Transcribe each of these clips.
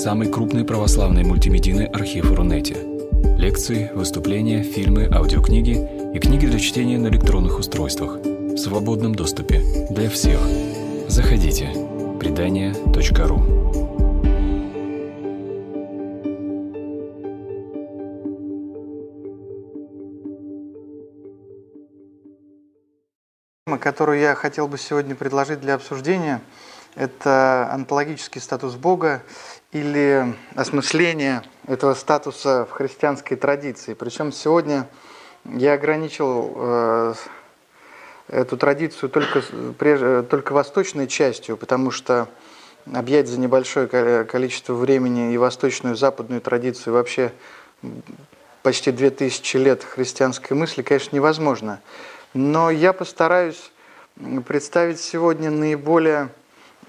самый крупный православный мультимедийный архив Рунете. Лекции, выступления, фильмы, аудиокниги и книги для чтения на электронных устройствах в свободном доступе для всех. Заходите. Предания.ру которую я хотел бы сегодня предложить для обсуждения – это онтологический статус Бога или осмысление этого статуса в христианской традиции. Причем сегодня я ограничил э, эту традицию только, только восточной частью, потому что объять за небольшое количество времени и восточную, и западную традицию, вообще почти две тысячи лет христианской мысли, конечно, невозможно. Но я постараюсь представить сегодня наиболее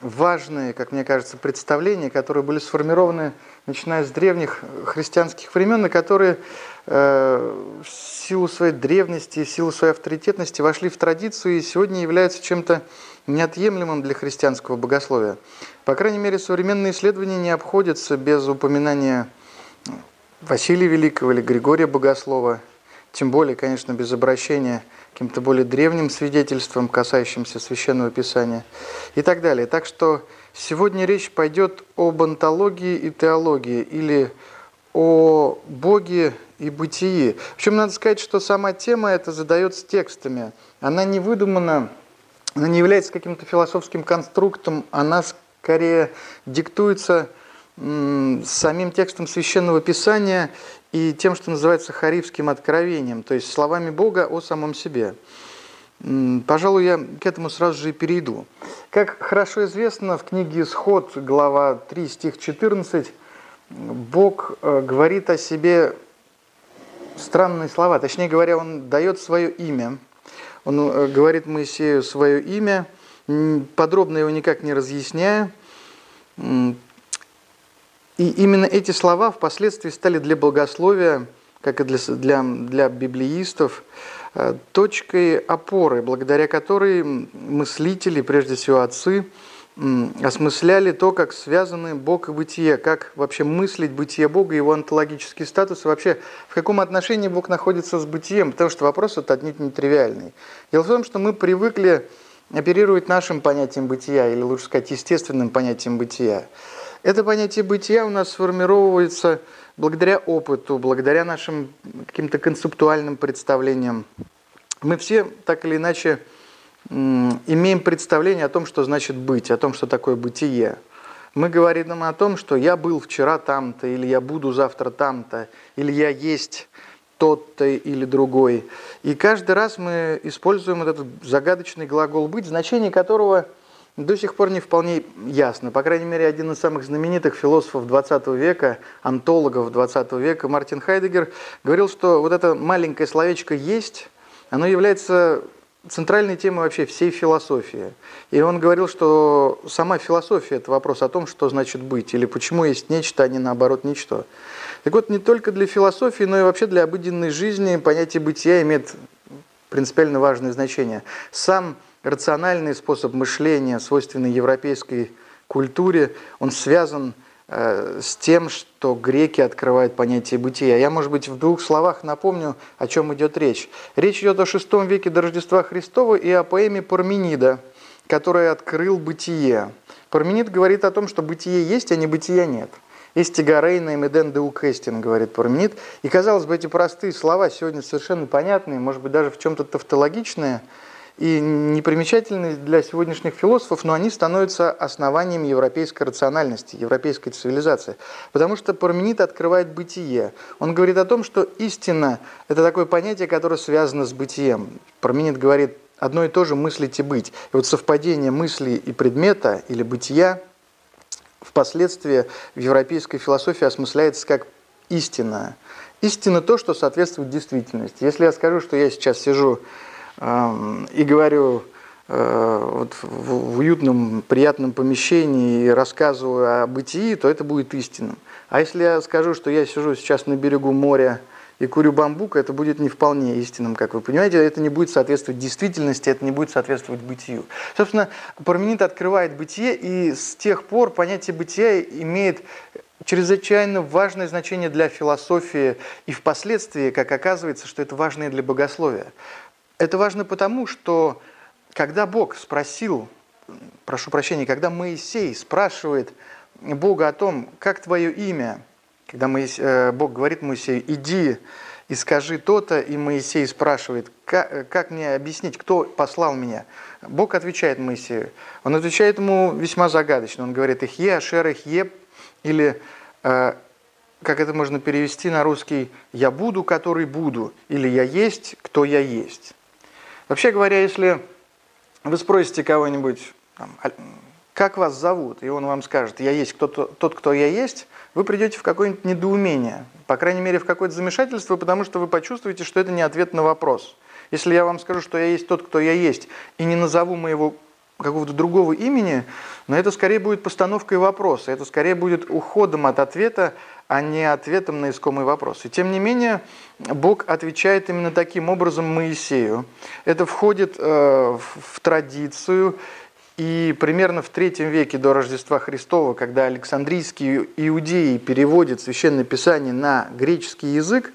важные, как мне кажется, представления, которые были сформированы, начиная с древних христианских времен, и которые э, в силу своей древности, в силу своей авторитетности вошли в традицию и сегодня являются чем-то неотъемлемым для христианского богословия. По крайней мере, современные исследования не обходятся без упоминания Василия Великого или Григория Богослова, тем более, конечно, без обращения каким-то более древним свидетельством, касающимся Священного Писания и так далее. Так что сегодня речь пойдет об антологии и теологии или о Боге и бытии. Причем надо сказать, что сама тема эта задается текстами. Она не выдумана, она не является каким-то философским конструктом, она скорее диктуется самим текстом Священного Писания и тем, что называется харифским откровением, то есть словами Бога о самом себе. Пожалуй, я к этому сразу же и перейду. Как хорошо известно, в книге «Исход», глава 3, стих 14, Бог э, говорит о себе странные слова. Точнее говоря, Он дает свое имя. Он э, говорит Моисею свое имя, подробно его никак не разъясняя. И именно эти слова впоследствии стали для богословия, как и для, для, для библеистов, э, точкой опоры, благодаря которой мыслители, прежде всего отцы, осмысляли то, как связаны Бог и бытие, как вообще мыслить бытие Бога, его онтологический статус, и вообще в каком отношении Бог находится с бытием, потому что вопрос этот отнюдь не тривиальный. Дело в том, что мы привыкли оперировать нашим понятием бытия, или лучше сказать, естественным понятием бытия. Это понятие бытия у нас сформировывается благодаря опыту, благодаря нашим каким-то концептуальным представлениям. Мы все так или иначе имеем представление о том, что значит быть, о том, что такое бытие. Мы говорим о том, что я был вчера там-то, или я буду завтра там-то, или я есть тот-то или другой. И каждый раз мы используем этот загадочный глагол «быть», значение которого – до сих пор не вполне ясно. По крайней мере, один из самых знаменитых философов 20 века, антологов 20 века, Мартин Хайдегер, говорил, что вот это маленькое словечко «есть», оно является центральной темой вообще всей философии. И он говорил, что сама философия – это вопрос о том, что значит быть, или почему есть нечто, а не наоборот ничто. Так вот, не только для философии, но и вообще для обыденной жизни понятие бытия имеет принципиально важное значение. Сам рациональный способ мышления, свойственный европейской культуре, он связан э, с тем, что греки открывают понятие бытия. Я, может быть, в двух словах напомню, о чем идет речь. Речь идет о VI веке до Рождества Христова и о поэме Парменида, который открыл бытие. Парменид говорит о том, что бытие есть, а не бытия нет. Истигарейна и меден деукестин, говорит Парменид. И, казалось бы, эти простые слова сегодня совершенно понятные, может быть, даже в чем-то тавтологичные – и непримечательны для сегодняшних философов, но они становятся основанием европейской рациональности, европейской цивилизации. Потому что Парменид открывает бытие. Он говорит о том, что истина – это такое понятие, которое связано с бытием. Парменид говорит, одно и то же мыслить и быть. И вот совпадение мысли и предмета или бытия впоследствии в европейской философии осмысляется как истина. Истина то, что соответствует действительности. Если я скажу, что я сейчас сижу и говорю э, вот в уютном, приятном помещении и рассказываю о бытии, то это будет истинным. А если я скажу, что я сижу сейчас на берегу моря и курю бамбук, это будет не вполне истинным, как вы понимаете, это не будет соответствовать действительности, это не будет соответствовать бытию. Собственно, Парменид открывает бытие, и с тех пор понятие бытия имеет чрезвычайно важное значение для философии и впоследствии, как оказывается, что это важно и для богословия. Это важно потому, что когда Бог спросил, прошу прощения, когда Моисей спрашивает Бога о том, как твое имя, когда э, Бог говорит Моисею, иди и скажи то-то, и Моисей спрашивает, как, как мне объяснить, кто послал меня? Бог отвечает Моисею. Он отвечает ему весьма загадочно. Он говорит, «Ихе, Ашер, Ихе, или, э, как это можно перевести на русский, «я буду, который буду», или «я есть, кто я есть». Вообще говоря, если вы спросите кого-нибудь, как вас зовут, и он вам скажет, я есть кто -то, тот, кто я есть, вы придете в какое-нибудь недоумение, по крайней мере, в какое-то замешательство, потому что вы почувствуете, что это не ответ на вопрос. Если я вам скажу, что я есть тот, кто я есть, и не назову моего какого-то другого имени, но это скорее будет постановкой вопроса, это скорее будет уходом от ответа, а не ответом на искомый вопрос. И тем не менее, Бог отвечает именно таким образом Моисею. Это входит э, в, традицию, и примерно в третьем веке до Рождества Христова, когда Александрийские иудеи переводят Священное Писание на греческий язык,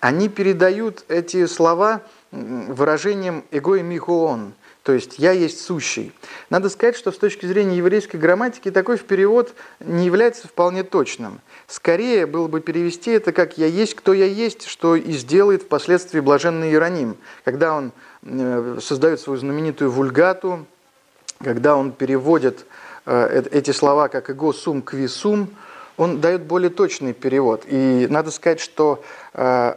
они передают эти слова выражением «эго и михоон», то есть «я есть сущий». Надо сказать, что с точки зрения еврейской грамматики такой перевод не является вполне точным. Скорее было бы перевести это как «я есть, кто я есть», что и сделает впоследствии блаженный Иероним, когда он э, создает свою знаменитую вульгату, когда он переводит э, эти слова как «эго сум кви сум», он дает более точный перевод. И надо сказать, что э,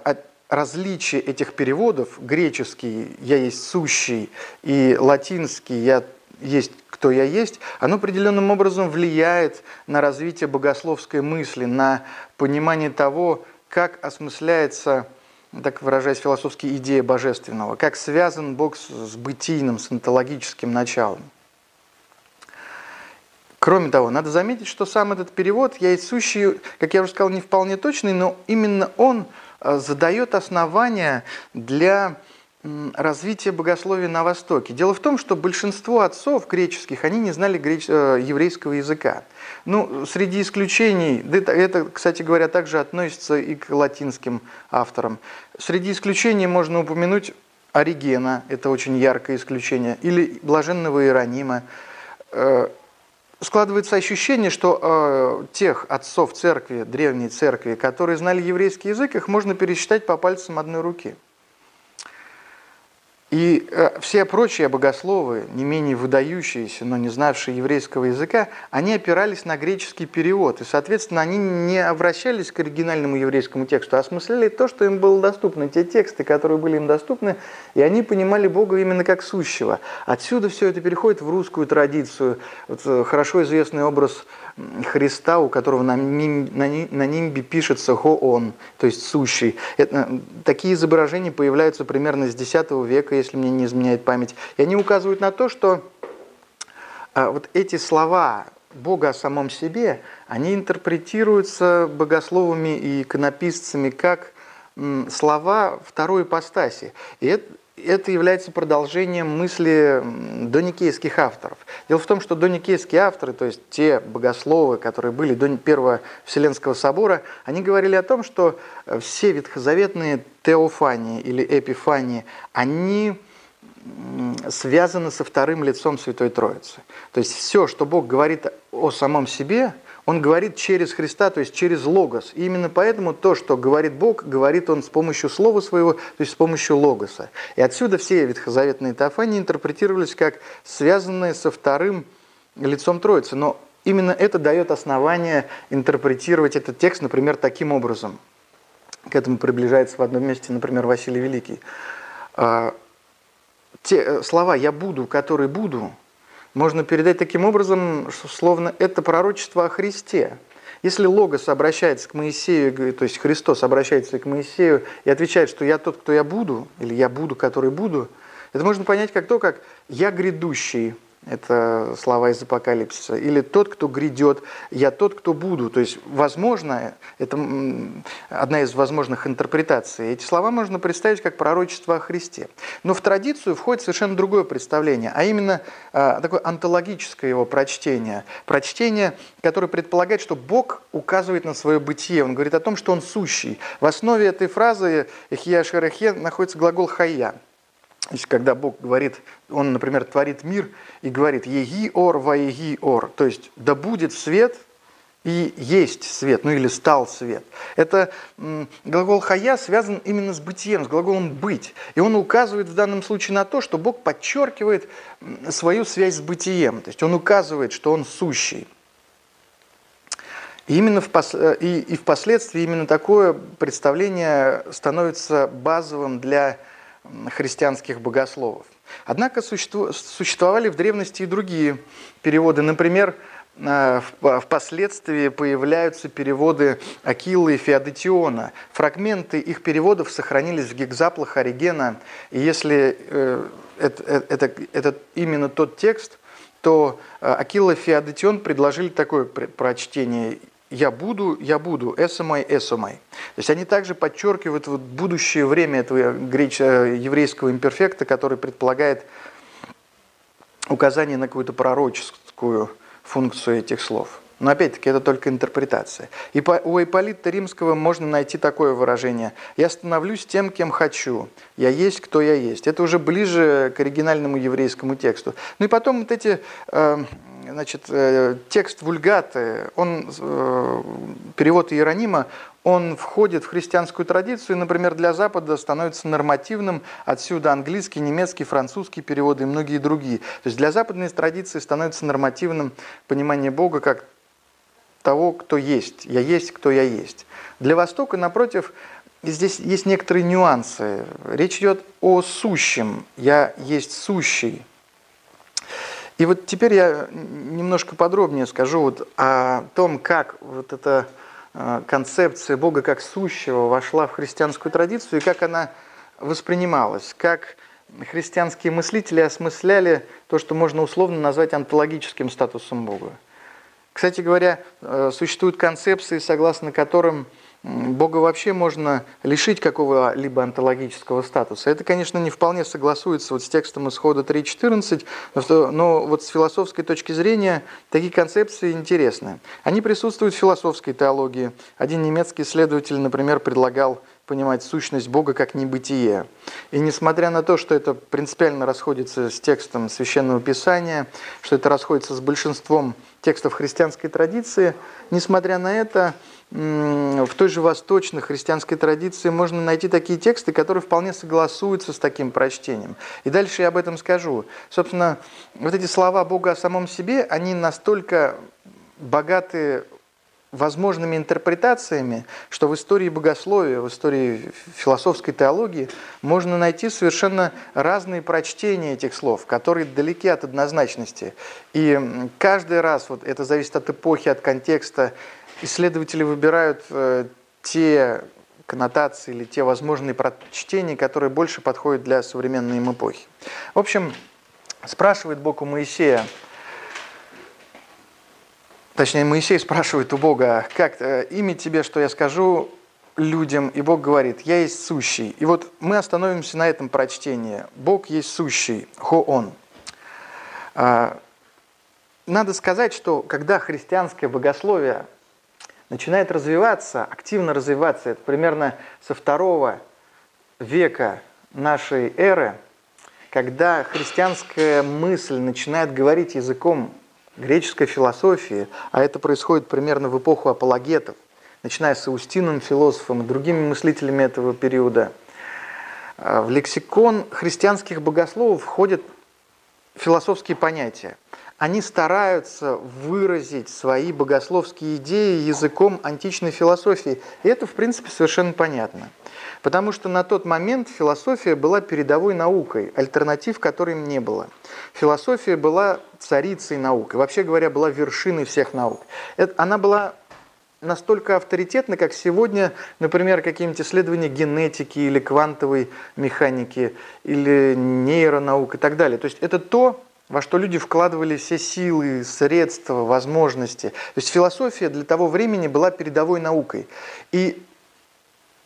различие этих переводов, греческий «я есть сущий» и латинский «я есть кто я есть», оно определенным образом влияет на развитие богословской мысли, на понимание того, как осмысляется, так выражаясь философски, идея божественного, как связан Бог с бытийным, с онтологическим началом. Кроме того, надо заметить, что сам этот перевод «я есть сущий», как я уже сказал, не вполне точный, но именно он – задает основания для развития богословия на Востоке. Дело в том, что большинство отцов греческих, они не знали греч... Э, еврейского языка. Ну, среди исключений, это, кстати говоря, также относится и к латинским авторам. Среди исключений можно упомянуть Оригена, это очень яркое исключение, или Блаженного Иеронима. Складывается ощущение, что э, тех отцов церкви, древней церкви, которые знали еврейский язык, их можно пересчитать по пальцам одной руки. И э, все прочие богословы, не менее выдающиеся, но не знавшие еврейского языка, они опирались на греческий перевод. И, соответственно, они не обращались к оригинальному еврейскому тексту, а осмысляли то, что им было доступно, те тексты, которые были им доступны, и они понимали Бога именно как сущего. Отсюда все это переходит в русскую традицию. Вот, э, хорошо известный образ Христа, у которого на, ним, на, нимбе пишется «хоон», то есть «сущий». Это, такие изображения появляются примерно с X века, если мне не изменяет память. И они указывают на то, что а, вот эти слова Бога о самом себе, они интерпретируются богословами и иконописцами как слова второй ипостаси. И это, это является продолжением мысли доникейских авторов. Дело в том, что доникейские авторы, то есть те богословы, которые были до Первого Вселенского собора, они говорили о том, что э, все ветхозаветные теофании или эпифании, они связаны со вторым лицом Святой Троицы. То есть все, что Бог говорит о самом себе – он говорит через Христа, то есть через Логос. И именно поэтому то, что говорит Бог, говорит Он с помощью Слова Своего, то есть с помощью Логоса. И отсюда все ветхозаветные теофании интерпретировались как связанные со вторым лицом Троицы. Но именно это дает основание интерпретировать этот текст, например, таким образом. К этому приближается в одном месте, например, Василий Великий. А, те э, слова «я буду», «который буду», можно передать таким образом, что словно это пророчество о Христе. Если Логос обращается к Моисею, то есть Христос обращается к Моисею и отвечает, что «я тот, кто я буду», или «я буду, который буду», это можно понять как то, как «я грядущий», это слова из Апокалипсиса. Или тот, кто грядет, я тот, кто буду. То есть, возможно, это одна из возможных интерпретаций. Эти слова можно представить как пророчество о Христе. Но в традицию входит совершенно другое представление, а именно а, такое антологическое его прочтение. Прочтение, которое предполагает, что Бог указывает на свое бытие. Он говорит о том, что Он сущий. В основе этой фразы «Эхия Шерехе» находится глагол «хая». То есть, когда Бог говорит, Он, например, творит мир и говорит «еги ор ва еги ор», то есть «да будет свет», и есть свет, ну или стал свет. Это глагол хая связан именно с бытием, с глаголом быть. И он указывает в данном случае на то, что Бог подчеркивает свою связь с бытием. То есть он указывает, что он сущий. И, именно в, э, и, и впоследствии именно такое представление становится базовым для христианских богословов. Однако существовали в древности и другие переводы. Например, э, впоследствии появляются переводы Акилы и Феодотиона. Фрагменты их переводов сохранились в гекзаплах Оригена. И если э, это, э, это, это именно тот текст, то Акила и Феодотион предложили такое прочтение я буду, я буду, эсомай, эсомай. То есть они также подчеркивают вот будущее время этого греч... Э, еврейского имперфекта, который предполагает указание на какую-то пророческую функцию этих слов. Но опять-таки это только интерпретация. И у Ипполита Римского можно найти такое выражение «Я становлюсь тем, кем хочу. Я есть, кто я есть». Это уже ближе к оригинальному еврейскому тексту. Ну и потом вот эти э, значит, э, текст вульгаты, он, э, перевод Иеронима, он входит в христианскую традицию, и, например, для Запада становится нормативным, отсюда английский, немецкий, французский переводы и многие другие. То есть для западной традиции становится нормативным понимание Бога как того, кто есть. Я есть, кто я есть. Для Востока, напротив, здесь есть некоторые нюансы. Речь идет о сущем. Я есть сущий. И вот теперь я немножко подробнее скажу вот о том, как вот эта э, концепция Бога как сущего вошла в христианскую традицию и как она воспринималась, как христианские мыслители осмысляли то, что можно условно назвать онтологическим статусом Бога. Кстати говоря, э, существуют концепции, согласно которым Бога вообще можно лишить какого-либо онтологического статуса. Это, конечно, не вполне согласуется вот с текстом исхода 3.14, но вот с философской точки зрения такие концепции интересны. Они присутствуют в философской теологии. Один немецкий исследователь, например, предлагал понимать сущность Бога как небытие. И несмотря на то, что это принципиально расходится с текстом Священного Писания, что это расходится с большинством текстов христианской традиции, несмотря на это, в той же восточной христианской традиции можно найти такие тексты, которые вполне согласуются с таким прочтением. И дальше я об этом скажу. Собственно, вот эти слова Бога о самом себе, они настолько богаты возможными интерпретациями, что в истории богословия, в истории философской теологии можно найти совершенно разные прочтения этих слов, которые далеки от однозначности. И каждый раз, вот это зависит от эпохи, от контекста, исследователи выбирают э, те коннотации или те возможные прочтения, которые больше подходят для современной им эпохи. В общем, спрашивает Бог у Моисея, точнее, Моисей спрашивает у Бога, как э, имя тебе, что я скажу людям, и Бог говорит, я есть сущий. И вот мы остановимся на этом прочтении. Бог есть сущий, хо-он. А, надо сказать, что когда христианское богословие начинает развиваться, активно развиваться. Это примерно со второго века нашей эры, когда христианская мысль начинает говорить языком греческой философии, а это происходит примерно в эпоху апологетов, начиная с Аустином, философом и другими мыслителями этого периода, а, в лексикон христианских богословов входят философские понятия они стараются выразить свои богословские идеи языком античной философии. И это, в принципе, совершенно понятно. Потому что на тот момент философия была передовой наукой, альтернатив которой не было. Философия была царицей наук, и вообще говоря, была вершиной всех наук. Она была настолько авторитетна, как сегодня, например, какие-нибудь исследования генетики или квантовой механики, или нейронаук и так далее. То есть это то, во что люди вкладывали все силы, средства, возможности. То есть философия для того времени была передовой наукой. И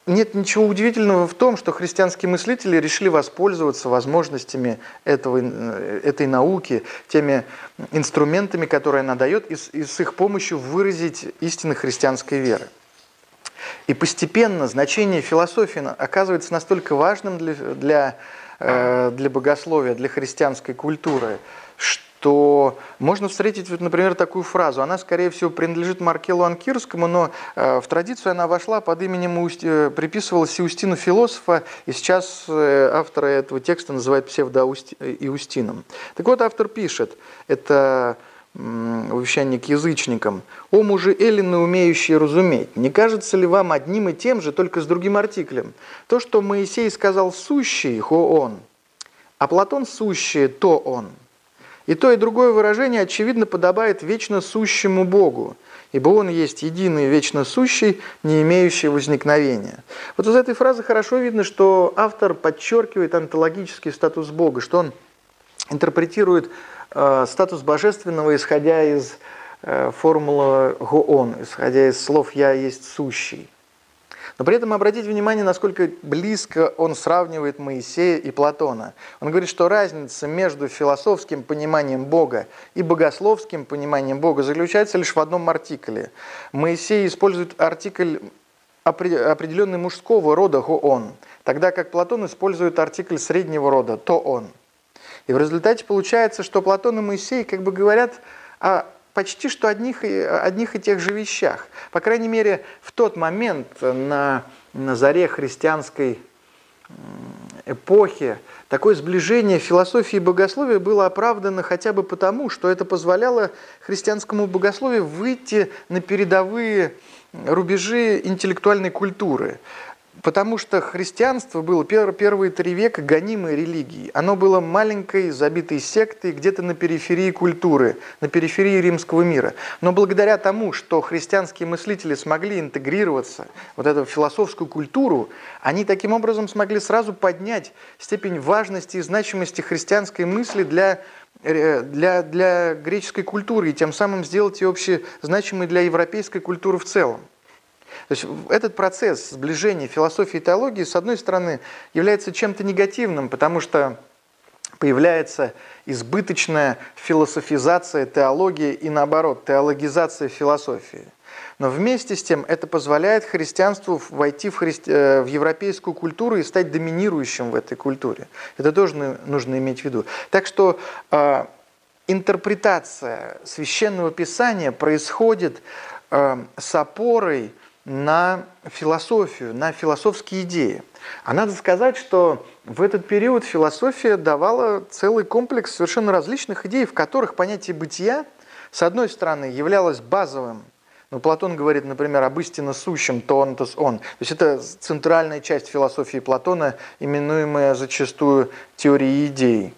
нет ничего удивительного в том, что христианские мыслители решили воспользоваться возможностями этого, э, этой науки, теми инструментами, которые она дает, и с, и с их помощью выразить истины христианской веры. И постепенно значение философии оказывается настолько важным для, для, для богословия, для христианской культуры, что то можно встретить, например, такую фразу. Она, скорее всего, принадлежит Маркелу Анкирскому, но э, в традицию она вошла под именем, э, приписывалась Иустину философа, и сейчас э, автора этого текста называют псевдоиустином. Так вот, автор пишет, это увещание к язычникам. «О мужи эллины, умеющие разуметь, не кажется ли вам одним и тем же, только с другим артиклем? То, что Моисей сказал «сущий», «хо он», а Платон «сущее», «то он». И то, и другое выражение, очевидно, подобает вечно сущему Богу, ибо Он есть единый вечно сущий, не имеющий возникновения. Вот из этой фразы хорошо видно, что автор подчеркивает онтологический статус Бога, что он интерпретирует статус божественного, исходя из э, формулы «гоон», исходя из слов «я есть сущий». Но при этом обратите внимание, насколько близко он сравнивает Моисея и Платона. Он говорит, что разница между философским пониманием Бога и богословским пониманием Бога заключается лишь в одном артикле. Моисей использует артикль определенный мужского рода «он», тогда как Платон использует артикль среднего рода «то он». И в результате получается, что Платон и Моисей как бы говорят о почти что одних одних и тех же вещах. По крайней мере, в тот момент на, на заре христианской эпохи такое сближение философии и богословия было оправдано хотя бы потому, что это позволяло христианскому богословию выйти на передовые рубежи интеллектуальной культуры. Потому что христианство было первые три века гонимой религией. Оно было маленькой, забитой сектой, где-то на периферии культуры, на периферии римского мира. Но благодаря тому, что христианские мыслители смогли интегрироваться вот эту философскую культуру, они таким образом смогли сразу поднять степень важности и значимости христианской мысли для э, для, для греческой культуры и тем самым сделать ее общезначимой для европейской культуры в целом. То есть этот процесс сближения философии и теологии, с одной стороны, является чем-то негативным, потому что появляется избыточная философизация теологии и, наоборот, теологизация философии. Но вместе с тем это позволяет христианству войти в, христи... Э, в европейскую культуру и стать доминирующим в этой культуре. Это тоже нужно иметь в виду. Так что э, интерпретация священного писания происходит э, с опорой на философию, на философские идеи. А надо сказать, что в этот период философия давала целый комплекс совершенно различных идей, в которых понятие бытия, с одной стороны, являлось базовым. Ну, Платон говорит, например, об истинно сущем, то он, то он. То есть это центральная часть философии Платона, именуемая зачастую теорией идей.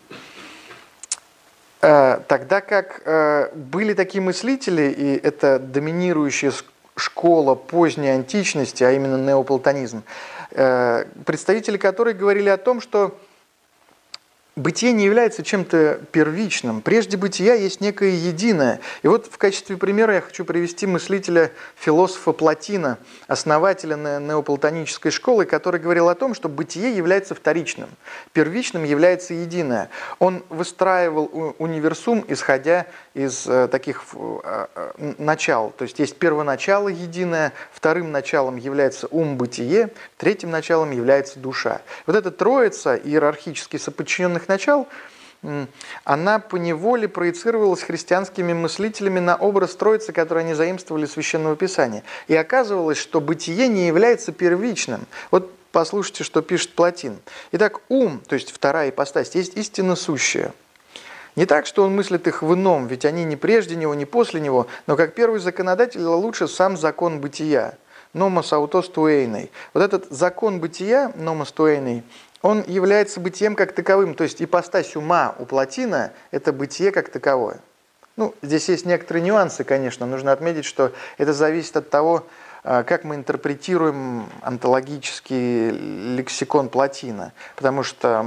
Э, тогда как э, были такие мыслители, и это доминирующая школа поздней античности, а именно неоплатонизм, э, представители которой говорили о том, что Бытие не является чем-то первичным. Прежде бытия есть некое единое. И вот в качестве примера я хочу привести мыслителя, философа Платина, основателя неоплатонической школы, который говорил о том, что бытие является вторичным. Первичным является единое. Он выстраивал универсум, исходя из э, таких э, э, начал. То есть есть первоначало единое, вторым началом является ум-бытие, третьим началом является душа. Вот эта троица иерархически соподчиненных начал, она по неволе проецировалась христианскими мыслителями на образ Троицы, который они заимствовали Священного Писания. И оказывалось, что бытие не является первичным. Вот послушайте, что пишет Платин. Итак, ум, то есть вторая ипостась, есть истинно сущая – не так, что он мыслит их в ином, ведь они не прежде него, не после него, но как первый законодатель лучше сам закон бытия, номос аутос туэйной. Вот этот закон бытия, номос туэйной, он является бытием как таковым, то есть ипостась ума у Платина – это бытие как таковое. Ну, здесь есть некоторые нюансы, конечно. Нужно отметить, что это зависит от того, как мы интерпретируем онтологический лексикон Платина, потому что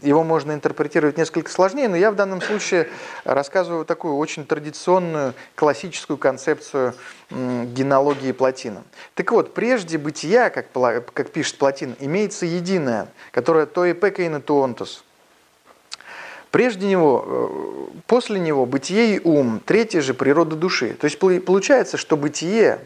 его можно интерпретировать несколько сложнее, но я в данном случае рассказываю такую очень традиционную классическую концепцию генеалогии Платина. Так вот, прежде бытия, как, как пишет Платин, имеется единое, которое то эпека и натуонтос – Прежде него, э, после него бытие и ум, третья же природа души. То есть получается, что бытие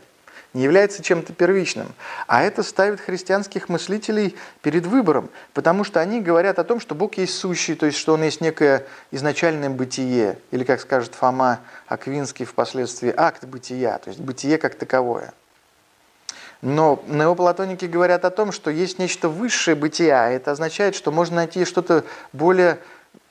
не является чем-то первичным. А это ставит христианских мыслителей перед выбором, потому что они говорят о том, что Бог есть сущий, то есть что Он есть некое изначальное бытие, или, как скажет Фома Аквинский впоследствии, акт бытия, то есть бытие как таковое. Но неоплатоники говорят о том, что есть нечто высшее бытие, а это означает, что можно найти что-то более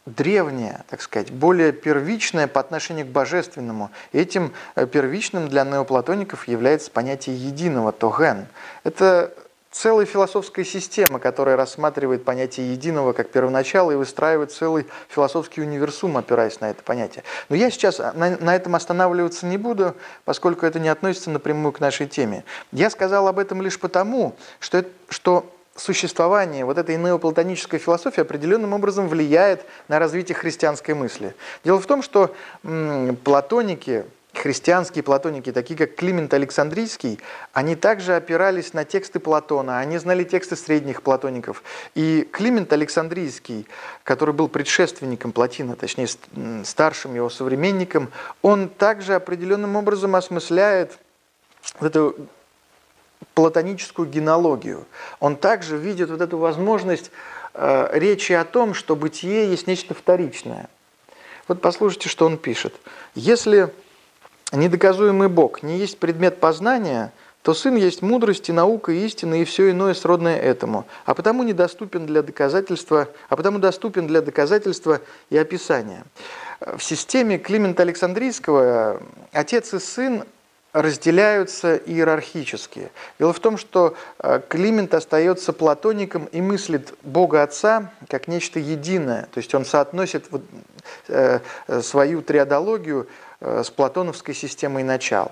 древнее, так сказать, более первичное по отношению к божественному. этим э, первичным для неоплатоников является понятие единого, тоген. Это целая философская система, которая рассматривает понятие единого как первоначало и выстраивает целый философский универсум, опираясь на это понятие. Но я сейчас на, на этом останавливаться не буду, поскольку это не относится напрямую к нашей теме. Я сказал об этом лишь потому, что, что существование вот этой неоплатонической философии определенным образом влияет на развитие христианской мысли. Дело в том, что платоники, христианские платоники, такие как Климент Александрийский, они также опирались на тексты Платона, они знали тексты средних платоников. И Климент Александрийский, который был предшественником Платина, точнее старшим его современником, он также определенным образом осмысляет вот эту платоническую генеалогию. Он также видит вот эту возможность э, речи о том, что бытие есть нечто вторичное. Вот послушайте, что он пишет. Если недоказуемый Бог не есть предмет познания, то Сын есть мудрость и наука, и истина, и все иное сродное этому, а потому недоступен для доказательства, а потому доступен для доказательства и описания. В системе Климента Александрийского отец и сын разделяются иерархически. Дело в том, что э, Климент остается платоником и мыслит Бога Отца как нечто единое. То есть он соотносит э, свою триадологию э, с платоновской системой начал.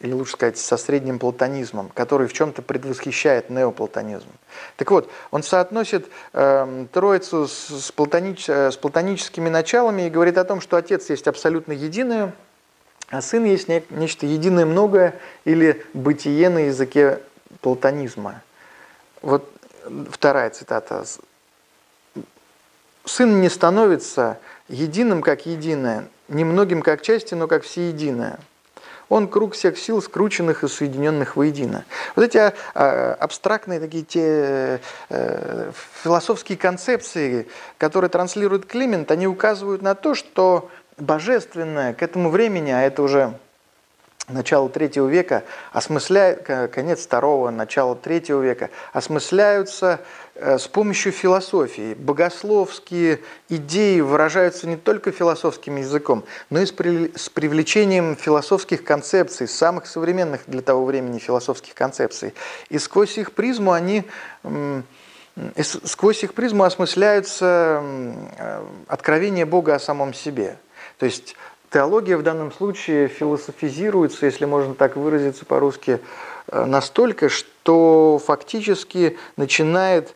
Или лучше сказать, со средним платонизмом, который в чем-то предвосхищает неоплатонизм. Так вот, он соотносит э, Троицу с, платонич, с платоническими началами и говорит о том, что Отец есть абсолютно единое – а сын есть нечто единое многое или бытие на языке платонизма. Вот вторая цитата. Сын не становится единым как единое, немногим как части, но как всеединое. Он круг всех сил, скрученных и соединенных воедино. Вот эти а, а, абстрактные такие те э, философские концепции, которые транслирует Климент, они указывают на то, что божественное к этому времени, а это уже начало третьего века, осмысляет, конец второго, начало третьего века, осмысляются э, с помощью философии. Богословские идеи выражаются не только философским языком, но и с привлечением философских концепций, самых современных для того времени философских концепций. И сквозь их призму они сквозь их призму осмысляются э, откровения Бога о самом себе – то есть теология в данном случае философизируется, если можно так выразиться по-русски, э, настолько, что фактически начинает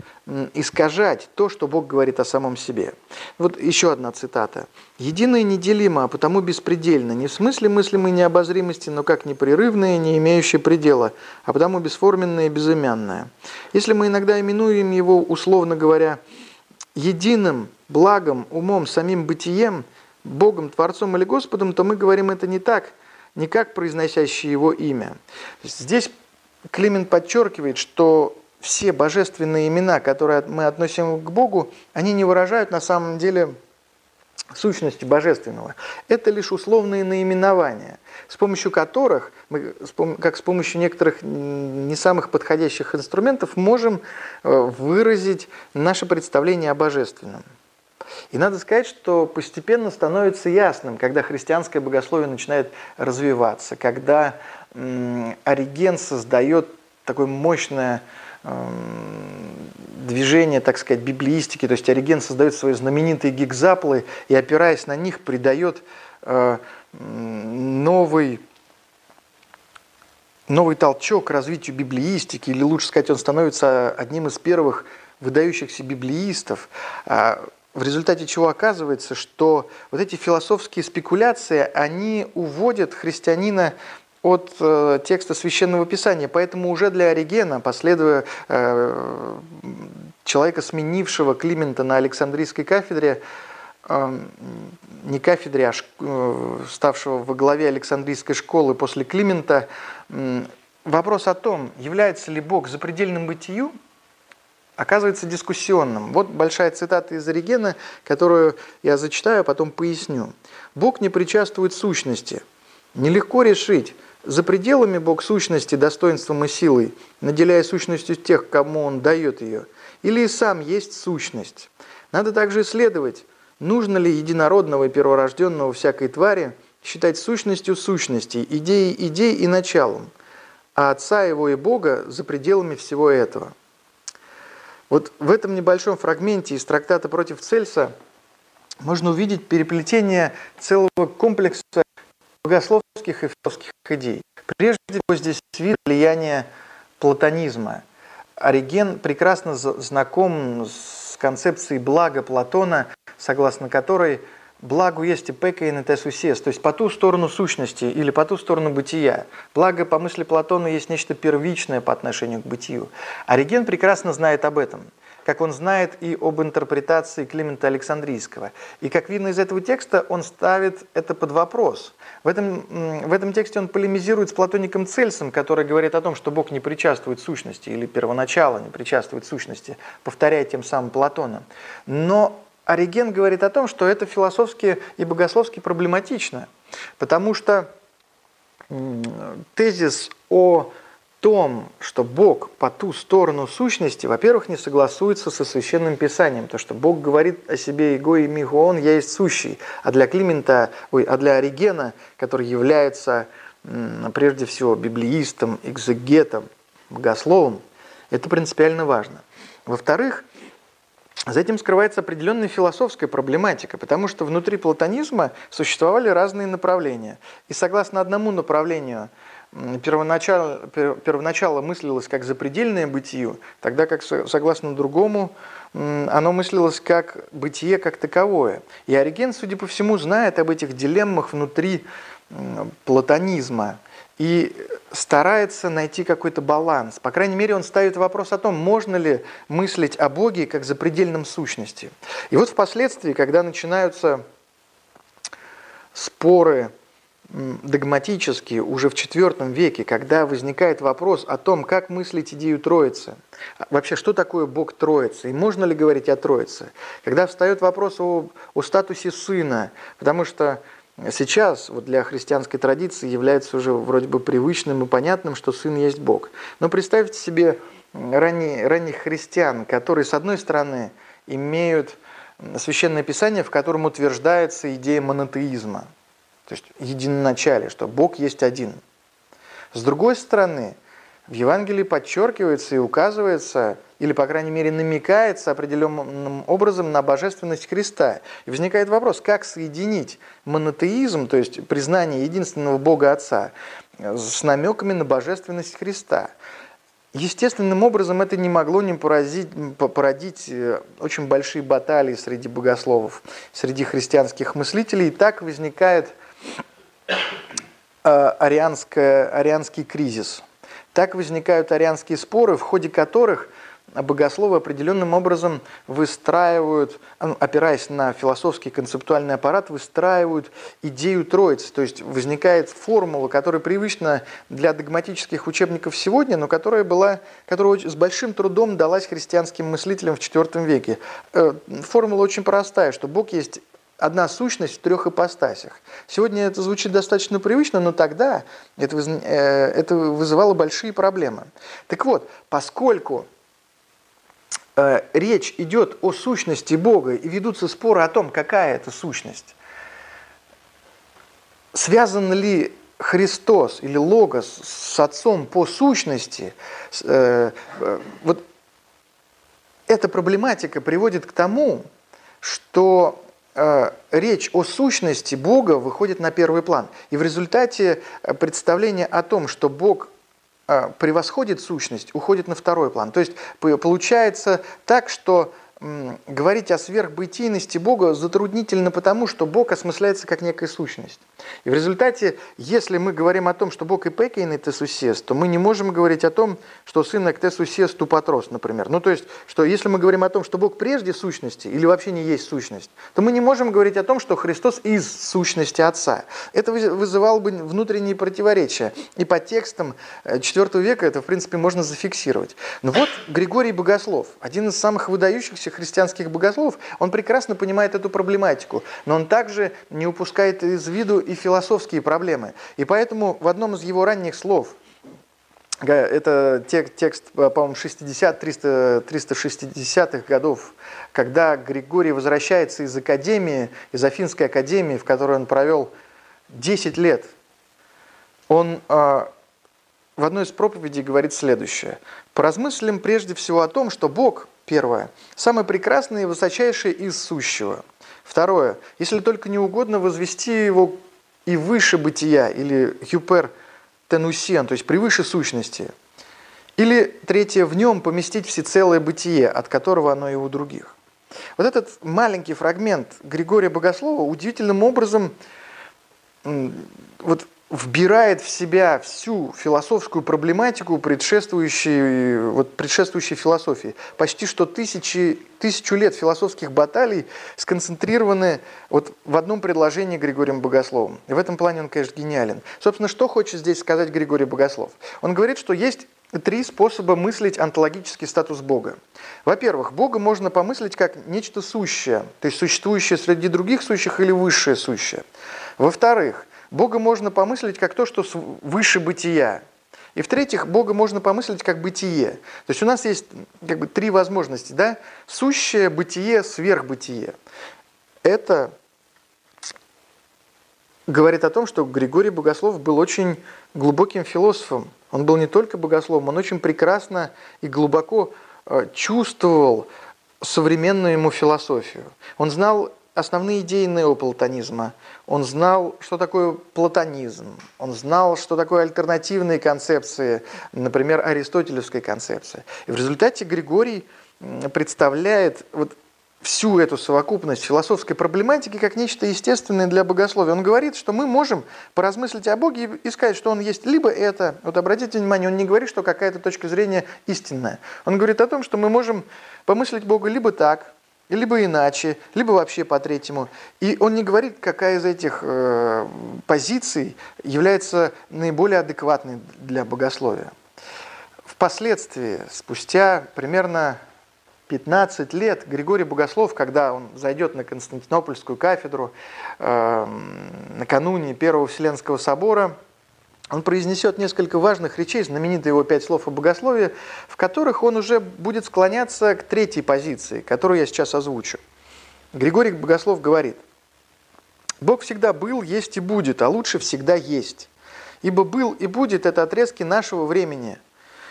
искажать то, что Бог говорит о самом себе. Вот еще одна цитата. «Единое неделимо, а потому беспредельно, не в смысле мыслимой необозримости, но как непрерывное, не имеющее предела, а потому бесформенное и безымянное. Если мы иногда именуем его, условно говоря, единым, благом, умом, самим бытием – Богом, Творцом или Господом, то мы говорим это не так, не как произносящий Его имя. Здесь Климент подчеркивает, что все божественные имена, которые мы относим к Богу, они не выражают на самом деле сущности божественного. Это лишь условные наименования, с помощью которых мы, как с помощью некоторых не самых подходящих инструментов, можем э, выразить наше представление о божественном. И надо сказать, что постепенно становится ясным, когда христианское богословие начинает развиваться, когда Ориген создает такое мощное движение, так сказать, библиистики, то есть Ориген создает свои знаменитые гигзаплы и, опираясь на них, придает э, новый новый толчок к развитию библиистики, или лучше сказать, он становится одним из первых выдающихся библиистов, а, в результате чего оказывается, что вот эти философские спекуляции, они уводят христианина от э, текста Священного Писания. Поэтому уже для Оригена, последуя э, человека, сменившего Климента на Александрийской кафедре, э, не кафедре, а э, ставшего во главе Александрийской школы после Климента, вопрос о том, является ли Бог запредельным бытию, оказывается дискуссионным. Вот большая цитата из Оригена, которую я зачитаю, а потом поясню. «Бог не причастует сущности. Нелегко решить, за пределами Бог сущности достоинством и силой, наделяя сущностью тех, кому Он дает ее, или и сам есть сущность. Надо также исследовать, нужно ли единородного и перворожденного всякой твари считать сущностью сущностей, идеей идей и началом, а Отца Его и Бога за пределами всего этого. Вот в этом небольшом фрагменте из трактата против Цельса можно увидеть переплетение целого комплекса богословских и философских идей. Прежде всего здесь видно влияние платонизма. Ориген прекрасно знаком с концепцией блага Платона, согласно которой благу есть и пека и нетесусес, то есть по ту сторону сущности или по ту сторону бытия. Благо, по мысли Платона, есть нечто первичное по отношению к бытию. Ориген прекрасно знает об этом – как он знает и об интерпретации Климента Александрийского. И как видно из этого текста, он ставит это под вопрос. В этом, в этом тексте он полемизирует с платоником Цельсом, который говорит о том, что Бог не причастует сущности или первоначало не причастует сущности, повторяя тем самым Платона. Но Ориген говорит о том, что это философски и богословски проблематично, потому что тезис о том, что Бог по ту сторону сущности, во-первых, не согласуется со Священным Писанием, то, что Бог говорит о себе «Его и Мигуон, я есть сущий», а для Климента, ой, а для Оригена, который является прежде всего библеистом, экзегетом, богословом, это принципиально важно. Во-вторых, за этим скрывается определенная философская проблематика, потому что внутри платонизма существовали разные направления. И согласно одному направлению – первоначально, первоначально мыслилось как запредельное бытие, тогда как согласно другому оно мыслилось как бытие как таковое. И Ориген, судя по всему, знает об этих дилеммах внутри платонизма и старается найти какой-то баланс. По крайней мере, он ставит вопрос о том, можно ли мыслить о Боге как запредельном сущности. И вот впоследствии, когда начинаются споры догматические уже в IV веке, когда возникает вопрос о том, как мыслить идею Троицы. А вообще, что такое Бог Троицы? И можно ли говорить о Троице? Когда встает вопрос о, о статусе Сына, потому что сейчас вот для христианской традиции является уже вроде бы привычным и понятным, что Сын есть Бог. Но представьте себе ранних, ранних христиан, которые, с одной стороны, имеют Священное Писание, в котором утверждается идея монотеизма – то есть единоначалие, что Бог есть один. С другой стороны, в Евангелии подчеркивается и указывается, или, по крайней мере, намекается определенным образом на божественность Христа. И возникает вопрос, как соединить монотеизм, то есть признание единственного Бога Отца, с намеками на божественность Христа. Естественным образом это не могло не поразить, породить э, очень большие баталии среди богословов, среди христианских мыслителей. И так возникает Э, арианский кризис. Так возникают арианские споры, в ходе которых богословы определенным образом выстраивают, опираясь на философский концептуальный аппарат, выстраивают идею Троицы. То есть возникает формула, которая привычна для догматических учебников сегодня, но которая, была, которая с большим трудом далась христианским мыслителям в IV веке. Э, формула очень простая, что Бог есть одна сущность в трех ипостасях. Сегодня это звучит достаточно привычно, но тогда это, э, это вызывало большие проблемы. Так вот, поскольку речь идет о сущности Бога и ведутся споры о том, какая это сущность, связан ли Христос или Логос с Отцом по сущности, э, вот эта проблематика приводит к тому, что Э, речь о сущности Бога выходит на первый план. И в результате э, представление о том, что Бог превосходит сущность, уходит на второй план. То есть получается так, что говорить о сверхбытийности Бога затруднительно потому, что Бог осмысляется как некая сущность. И в результате, если мы говорим о том, что Бог и пекейн это сусес, то мы не можем говорить о том, что сын экте сусес тупотрос, например. Ну, то есть, что если мы говорим о том, что Бог прежде сущности или вообще не есть сущность, то мы не можем говорить о том, что Христос из сущности Отца. Это вызывало бы внутренние противоречия. И по текстам IV э, века это, в принципе, можно зафиксировать. Но вот Григорий Богослов, один из самых выдающихся христианских богословов, он прекрасно понимает эту проблематику, но он также не упускает из виду и философские проблемы. И поэтому в одном из его ранних слов, это текст, по-моему, 60-360-х годов, когда Григорий возвращается из академии, из Афинской академии, в которой он провел 10 лет, он а, в одной из проповедей говорит следующее. «Поразмыслим прежде всего о том, что Бог – Первое. Самое прекрасное и высочайшее из сущего. Второе. Если только не угодно возвести его и выше бытия, или юпер тенусиан, то есть превыше сущности. Или третье, в нем поместить всецелое бытие, от которого оно и у других. Вот этот маленький фрагмент Григория Богослова удивительным образом вот вбирает в себя всю философскую проблематику предшествующей, вот, предшествующей философии. Почти что тысячи, тысячу лет философских баталий сконцентрированы вот в одном предложении Григорием Богословом. И в этом плане он, конечно, гениален. Собственно, что хочет здесь сказать Григорий Богослов? Он говорит, что есть три способа мыслить онтологический статус Бога. Во-первых, Бога можно помыслить как нечто сущее, то есть существующее среди других сущих или высшее сущее. Во-вторых, Бога можно помыслить как то, что выше бытия. И в-третьих, Бога можно помыслить как бытие. То есть у нас есть как бы три возможности. Да? Сущее, бытие, сверхбытие. Это говорит о том, что Григорий Богослов был очень глубоким философом. Он был не только богословом, он очень прекрасно и глубоко э, чувствовал современную ему философию. Он знал основные идеи неоплатонизма. Он знал, что такое платонизм. Он знал, что такое альтернативные концепции, например, аристотелевская концепция. И в результате Григорий представляет вот всю эту совокупность философской проблематики как нечто естественное для богословия. Он говорит, что мы можем поразмыслить о Боге и сказать, что Он есть либо это, вот обратите внимание, он не говорит, что какая-то точка зрения истинная. Он говорит о том, что мы можем помыслить Бога либо так, либо иначе, либо вообще по-третьему. И он не говорит, какая из этих э, позиций является наиболее адекватной для богословия. Впоследствии, спустя примерно 15 лет, Григорий Богослов, когда он зайдет на Константинопольскую кафедру э, накануне Первого Вселенского собора, он произнесет несколько важных речей, знаменитые его пять слов о богословии, в которых он уже будет склоняться к третьей позиции, которую я сейчас озвучу. Григорий Богослов говорит, «Бог всегда был, есть и будет, а лучше всегда есть. Ибо был и будет – это отрезки нашего времени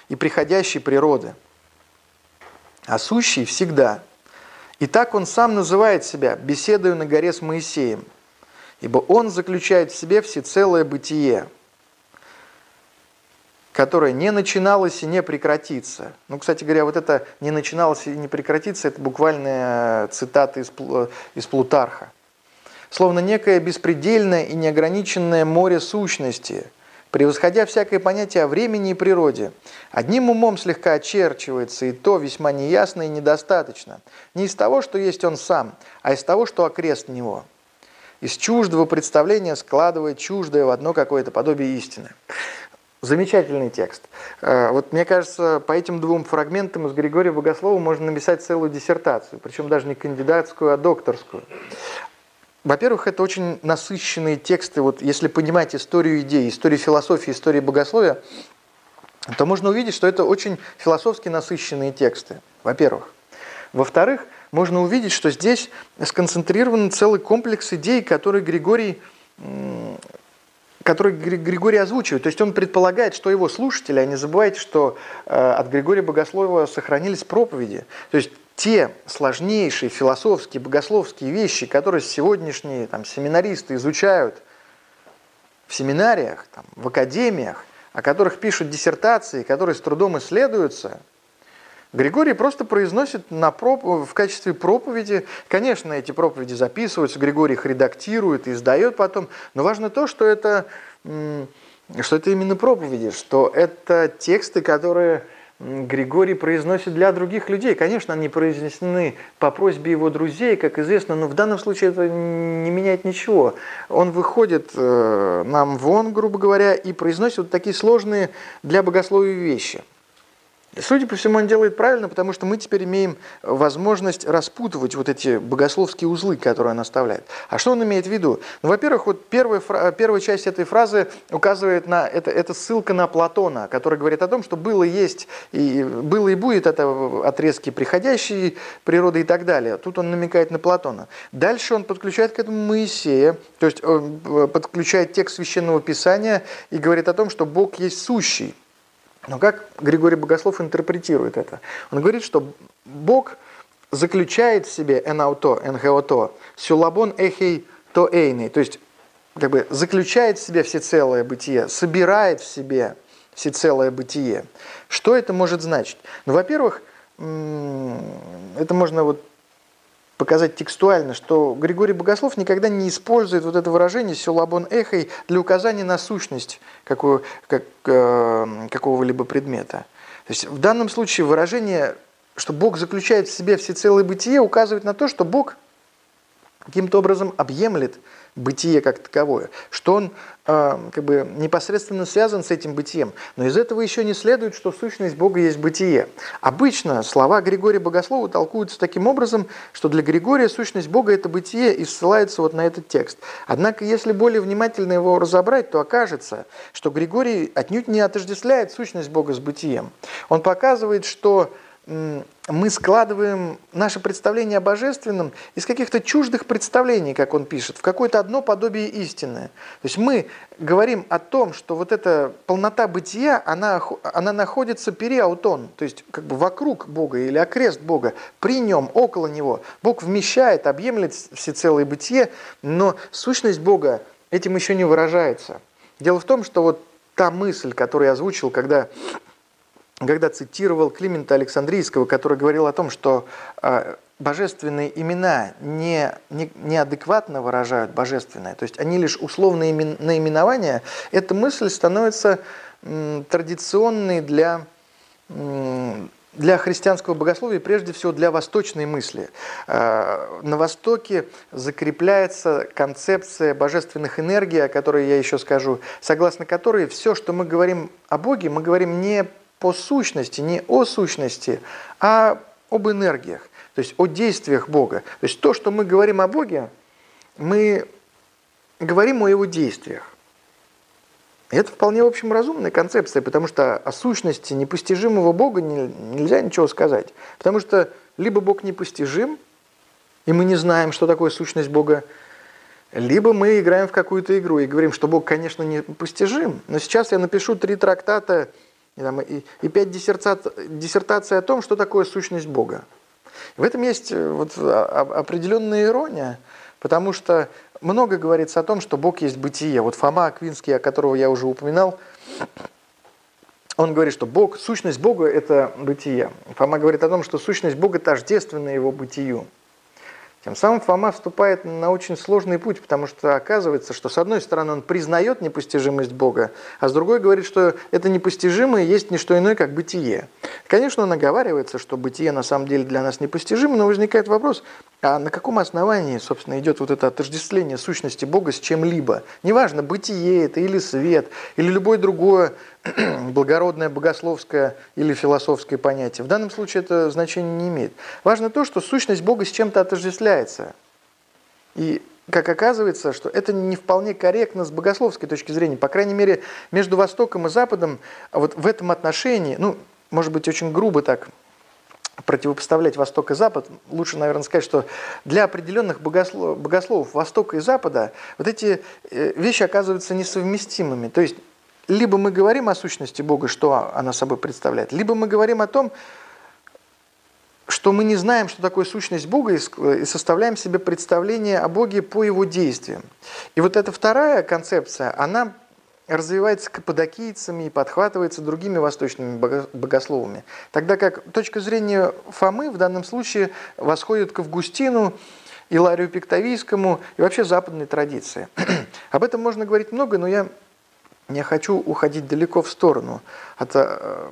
и приходящей природы, а сущий – всегда. И так он сам называет себя, беседуя на горе с Моисеем, ибо он заключает в себе всецелое бытие – которая не начиналась и не прекратится. Ну, кстати говоря, вот это «не начиналось и не прекратится» – это буквальная цитата из, из Плутарха. Словно некое беспредельное и неограниченное море сущности, превосходя всякое понятие о времени и природе, одним умом слегка очерчивается, и то весьма неясно и недостаточно, не из того, что есть он сам, а из того, что окрест него. Из чуждого представления складывает чуждое в одно какое-то подобие истины. Замечательный текст. Э, вот мне кажется, по этим двум фрагментам из Григория Богослова можно написать целую диссертацию, причем даже не кандидатскую, а докторскую. Во-первых, это очень насыщенные тексты. Вот если понимать историю идей, историю философии, историю богословия, то можно увидеть, что это очень философски насыщенные тексты, во-первых. Во-вторых, можно увидеть, что здесь сконцентрирован целый комплекс идей, которые Григорий который Григорий озвучивает. То есть он предполагает, что его слушатели, а не забывайте, что э, от Григория Богослова сохранились проповеди. То есть те сложнейшие философские, богословские вещи, которые сегодняшние там, семинаристы изучают в семинариях, там, в академиях, о которых пишут диссертации, которые с трудом исследуются, Григорий просто произносит на проп... в качестве проповеди. Конечно, эти проповеди записываются, Григорий их редактирует и издает потом, но важно то, что это, что это именно проповеди, что это тексты, которые Григорий произносит для других людей. Конечно, они произнесены по просьбе его друзей, как известно, но в данном случае это не меняет ничего. Он выходит э, нам вон, грубо говоря, и произносит вот такие сложные для богословия вещи – Судя по всему, он делает правильно, потому что мы теперь имеем возможность распутывать вот эти богословские узлы, которые он оставляет. А что он имеет в виду? Ну, во-первых, вот первая, первая часть этой фразы указывает на, это, это ссылка на Платона, который говорит о том, что было, есть, и, было и будет это отрезки приходящей природы и так далее. Тут он намекает на Платона. Дальше он подключает к этому Моисея, то есть э, подключает текст Священного Писания и говорит о том, что Бог есть сущий. Но как Григорий Богослов интерпретирует это? Он говорит, что Бог заключает в себе энауто, энхеото, сюлабон эхей то эйный, то есть как бы заключает в себе всецелое бытие, собирает в себе всецелое бытие. Что это может значить? Ну, во-первых, это можно вот показать текстуально, что Григорий Богослов никогда не использует вот это выражение «сюлабон эхой» для указания на сущность какого, как, э, какого-либо предмета. То есть в данном случае выражение, что Бог заключает в себе всецелое бытие, указывает на то, что Бог каким-то образом объемлет бытие как таковое, что он э, как бы непосредственно связан с этим бытием. Но из этого еще не следует, что сущность Бога есть бытие. Обычно слова Григория Богослова толкуются таким образом, что для Григория сущность Бога – это бытие и ссылается вот на этот текст. Однако, если более внимательно его разобрать, то окажется, что Григорий отнюдь не отождествляет сущность Бога с бытием. Он показывает, что мы складываем наше представление о божественном из каких-то чуждых представлений, как он пишет, в какое-то одно подобие истины. То есть мы говорим о том, что вот эта полнота бытия, она, она находится периаутон, то есть как бы вокруг Бога или окрест Бога, при нем, около Него. Бог вмещает, объемлет всецелое бытие, но сущность Бога этим еще не выражается. Дело в том, что вот та мысль, которую я озвучил, когда когда цитировал Климента Александрийского, который говорил о том, что а, божественные имена не, не, неадекватно выражают божественное, то есть они лишь условные наименования, эта мысль становится традиционной для, для христианского богословия, прежде всего для восточной мысли. А, на Востоке закрепляется концепция божественных энергий, о которой я еще скажу, согласно которой все, что мы говорим о Боге, мы говорим не по сущности, не о сущности, а об энергиях, то есть о действиях Бога. То есть то, что мы говорим о Боге, мы говорим о Его действиях. И это вполне, в общем, разумная концепция, потому что о сущности непостижимого Бога нельзя ничего сказать. Потому что либо Бог непостижим, и мы не знаем, что такое сущность Бога, либо мы играем в какую-то игру и говорим, что Бог, конечно, непостижим, но сейчас я напишу три трактата и, там, и, и пять диссертаций, диссертаций о том, что такое сущность Бога. В этом есть э, вот определенная ирония, потому что много говорится о том, что Бог есть бытие. Вот Фома Аквинский, о которого я уже упоминал, он говорит, что Бог, сущность Бога – это бытие. Фома говорит о том, что сущность Бога тождественна его бытию. Тем самым Фома вступает на очень сложный путь, потому что оказывается, что с одной стороны он признает непостижимость Бога, а с другой говорит, что это непостижимое есть не что иное, как бытие. Конечно, он оговаривается, что бытие на самом деле для нас непостижимо, но возникает вопрос, а на каком основании, собственно, идет вот это отождествление сущности Бога с чем-либо? Неважно, бытие это или свет, или любое другое благородное, богословское или философское понятие. В данном случае это значение не имеет. Важно то, что сущность Бога с чем-то отождествляется. И как оказывается, что это не вполне корректно с богословской точки зрения. По крайней мере, между Востоком и Западом вот в этом отношении, ну, может быть, очень грубо так противопоставлять Восток и Запад, лучше, наверное, сказать, что для определенных богослов, богословов Востока и Запада вот эти э, вещи оказываются несовместимыми. То есть либо мы говорим о сущности Бога, что она собой представляет, либо мы говорим о том, что мы не знаем, что такое сущность Бога, и составляем себе представление о Боге по его действиям. И вот эта вторая концепция, она развивается каппадокийцами и подхватывается другими восточными богословами. Тогда как точка зрения Фомы в данном случае восходит к Августину, Иларию Пиктовийскому и вообще западной традиции. Об этом можно говорить много, но я не хочу уходить далеко в сторону от э,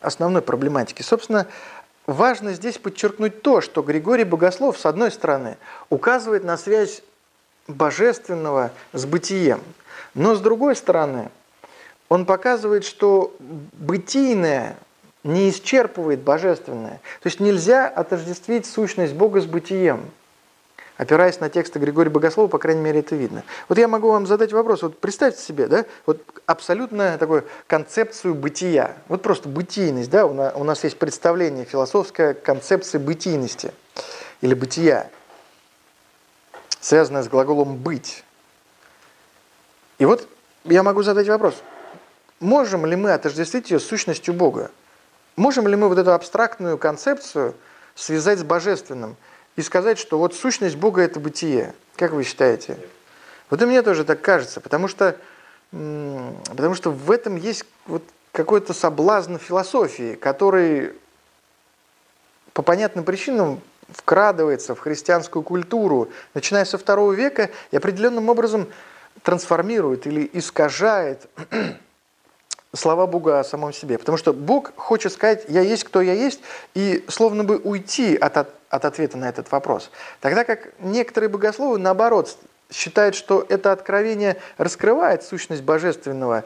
основной проблематики. Собственно, важно здесь подчеркнуть то, что Григорий Богослов, с одной стороны, указывает на связь божественного с бытием, но с другой стороны, он показывает, что бытийное не исчерпывает божественное. То есть нельзя отождествить сущность Бога с бытием – Опираясь на тексты Григория Богослова, по крайней мере, это видно. Вот я могу вам задать вопрос. Вот представьте себе, да, вот абсолютно такую концепцию бытия. Вот просто бытийность, да, у нас есть представление, философская концепция бытийности или бытия, связанная с глаголом «быть». И вот я могу задать вопрос. Можем ли мы отождествить ее с сущностью Бога? Можем ли мы вот эту абстрактную концепцию связать с божественным – и сказать, что вот сущность Бога – это бытие. Как вы считаете? Вот и мне тоже так кажется, потому что, потому что в этом есть вот какой-то соблазн философии, который по понятным причинам вкрадывается в христианскую культуру, начиная со второго века, и определенным образом трансформирует или искажает слова Бога о самом себе. Потому что Бог хочет сказать «я есть, кто я есть», и словно бы уйти от, от, от ответа на этот вопрос. Тогда как некоторые богословы, наоборот, считают, что это откровение раскрывает сущность божественного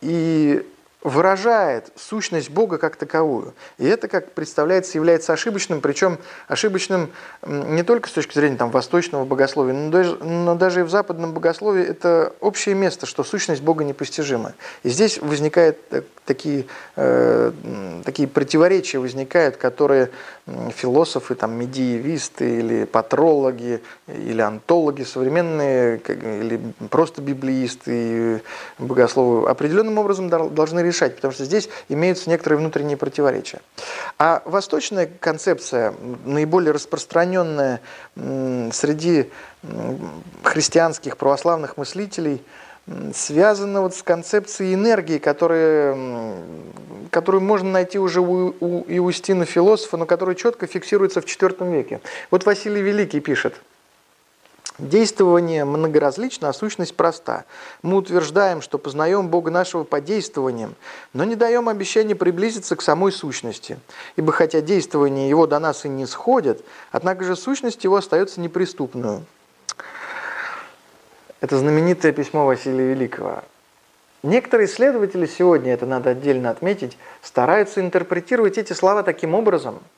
и выражает сущность Бога как таковую. И это, как представляется, является ошибочным, причем ошибочным не только с точки зрения там, восточного богословия, но даже, но даже и в западном богословии это общее место, что сущность Бога непостижима. И здесь возникают такие, э, такие противоречия, возникают, которые философы, там, медиевисты или патрологи, или антологи современные, или просто библеисты и богословы определенным образом должны решать, потому что здесь имеются некоторые внутренние противоречия. А восточная концепция, наиболее распространенная среди христианских православных мыслителей, связана вот с концепцией энергии, которые, которую можно найти уже у, у Иустина философа, но которая четко фиксируется в IV веке. Вот Василий Великий пишет – Действование многоразлично, а сущность проста. Мы утверждаем, что познаем Бога нашего по действованиям, но не даем обещания приблизиться к самой сущности. Ибо хотя действования Его до нас и не сходят, однако же сущность Его остается неприступную. Это знаменитое письмо Василия Великого. Некоторые исследователи сегодня, это надо отдельно отметить, стараются интерпретировать эти слова таким образом –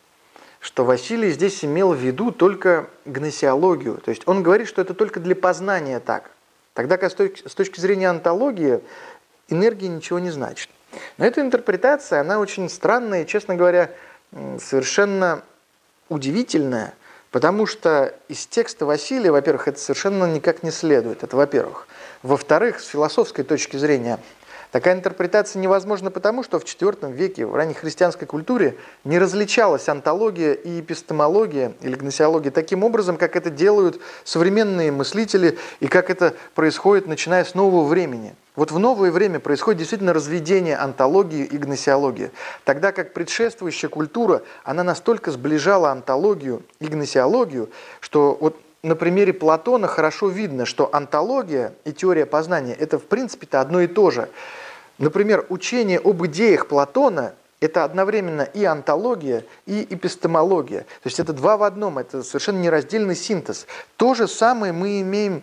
что Василий здесь имел в виду только гносеологию. То есть он говорит, что это только для познания так. Тогда как с точки зрения антологии энергия ничего не значит. Но эта интерпретация, она очень странная и, честно говоря, совершенно удивительная, потому что из текста Василия, во-первых, это совершенно никак не следует, это во-первых. Во-вторых, с философской точки зрения, Такая интерпретация невозможна потому, что в IV веке в ранней христианской культуре не различалась антология и эпистемология или гносеология таким образом, как это делают современные мыслители и как это происходит, начиная с нового времени. Вот в новое время происходит действительно разведение антологии и гносеологии, тогда как предшествующая культура, она настолько сближала антологию и гносеологию, что вот на примере Платона хорошо видно, что антология и теория познания – это в принципе-то одно и то же. Например, учение об идеях Платона – это одновременно и антология, и эпистемология. То есть это два в одном, это совершенно нераздельный синтез. То же самое мы имеем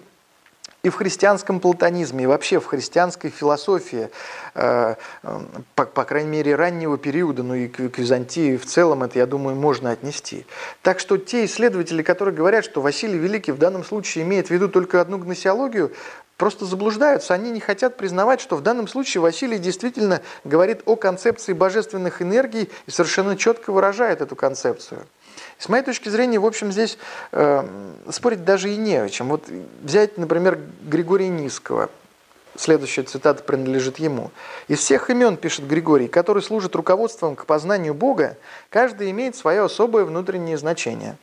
и в христианском платонизме, и вообще в христианской философии, э, по, по крайней мере, раннего периода, ну и к, к Византии в целом это, я думаю, можно отнести. Так что те исследователи, которые говорят, что Василий Великий в данном случае имеет в виду только одну гносеологию, просто заблуждаются. Они не хотят признавать, что в данном случае Василий действительно говорит о концепции божественных энергий и совершенно четко выражает эту концепцию. С моей точки зрения, в общем, здесь э, спорить даже и не о чем. Вот взять, например, Григория Низкого. Следующая цитата принадлежит ему. «Из всех имен, — пишет Григорий, — которые служат руководством к познанию Бога, каждый имеет свое особое внутреннее значение.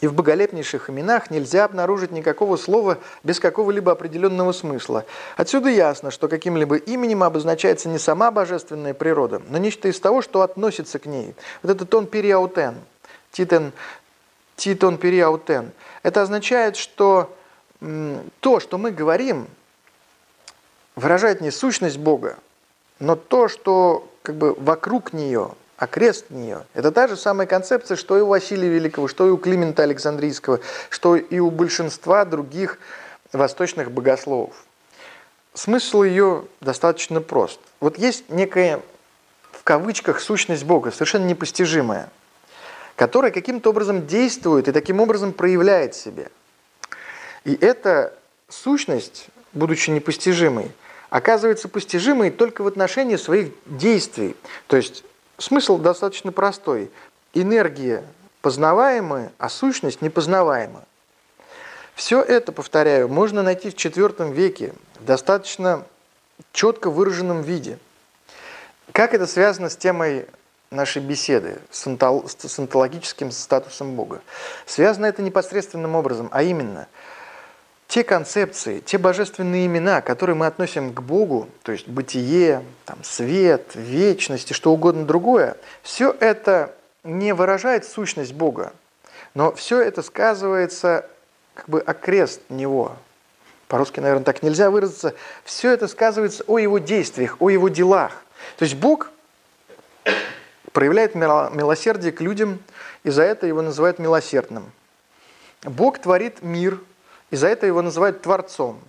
И в боголепнейших именах нельзя обнаружить никакого слова без какого-либо определенного смысла. Отсюда ясно, что каким-либо именем обозначается не сама божественная природа, но нечто из того, что относится к ней. Вот это тон периаутен, титен, титон периаутен. Это означает, что то, что мы говорим, выражает не сущность Бога, но то, что как бы вокруг нее – а крест нее. Это та же самая концепция, что и у Василия Великого, что и у Климента Александрийского, что и у большинства других восточных богословов. Смысл ее достаточно прост. Вот есть некая, в кавычках, сущность Бога, совершенно непостижимая, которая каким-то образом действует и таким образом проявляет себя. И эта сущность, будучи непостижимой, оказывается постижимой только в отношении своих действий. То есть Смысл достаточно простой. Энергия познаваемая, а сущность непознаваема. Все это, повторяю, можно найти в IV веке в достаточно четко выраженном виде. Как это связано с темой нашей беседы, с, онтологическим статусом Бога? Связано это непосредственным образом, а именно – те концепции, те божественные имена, которые мы относим к Богу, то есть бытие, там, свет, вечность и что угодно другое, все это не выражает сущность Бога, но все это сказывается как бы окрест Него. По-русски, наверное, так нельзя выразиться. Все это сказывается о Его действиях, о Его делах. То есть Бог проявляет милосердие к людям, и за это Его называют милосердным. Бог творит мир – и за это его называют Творцом.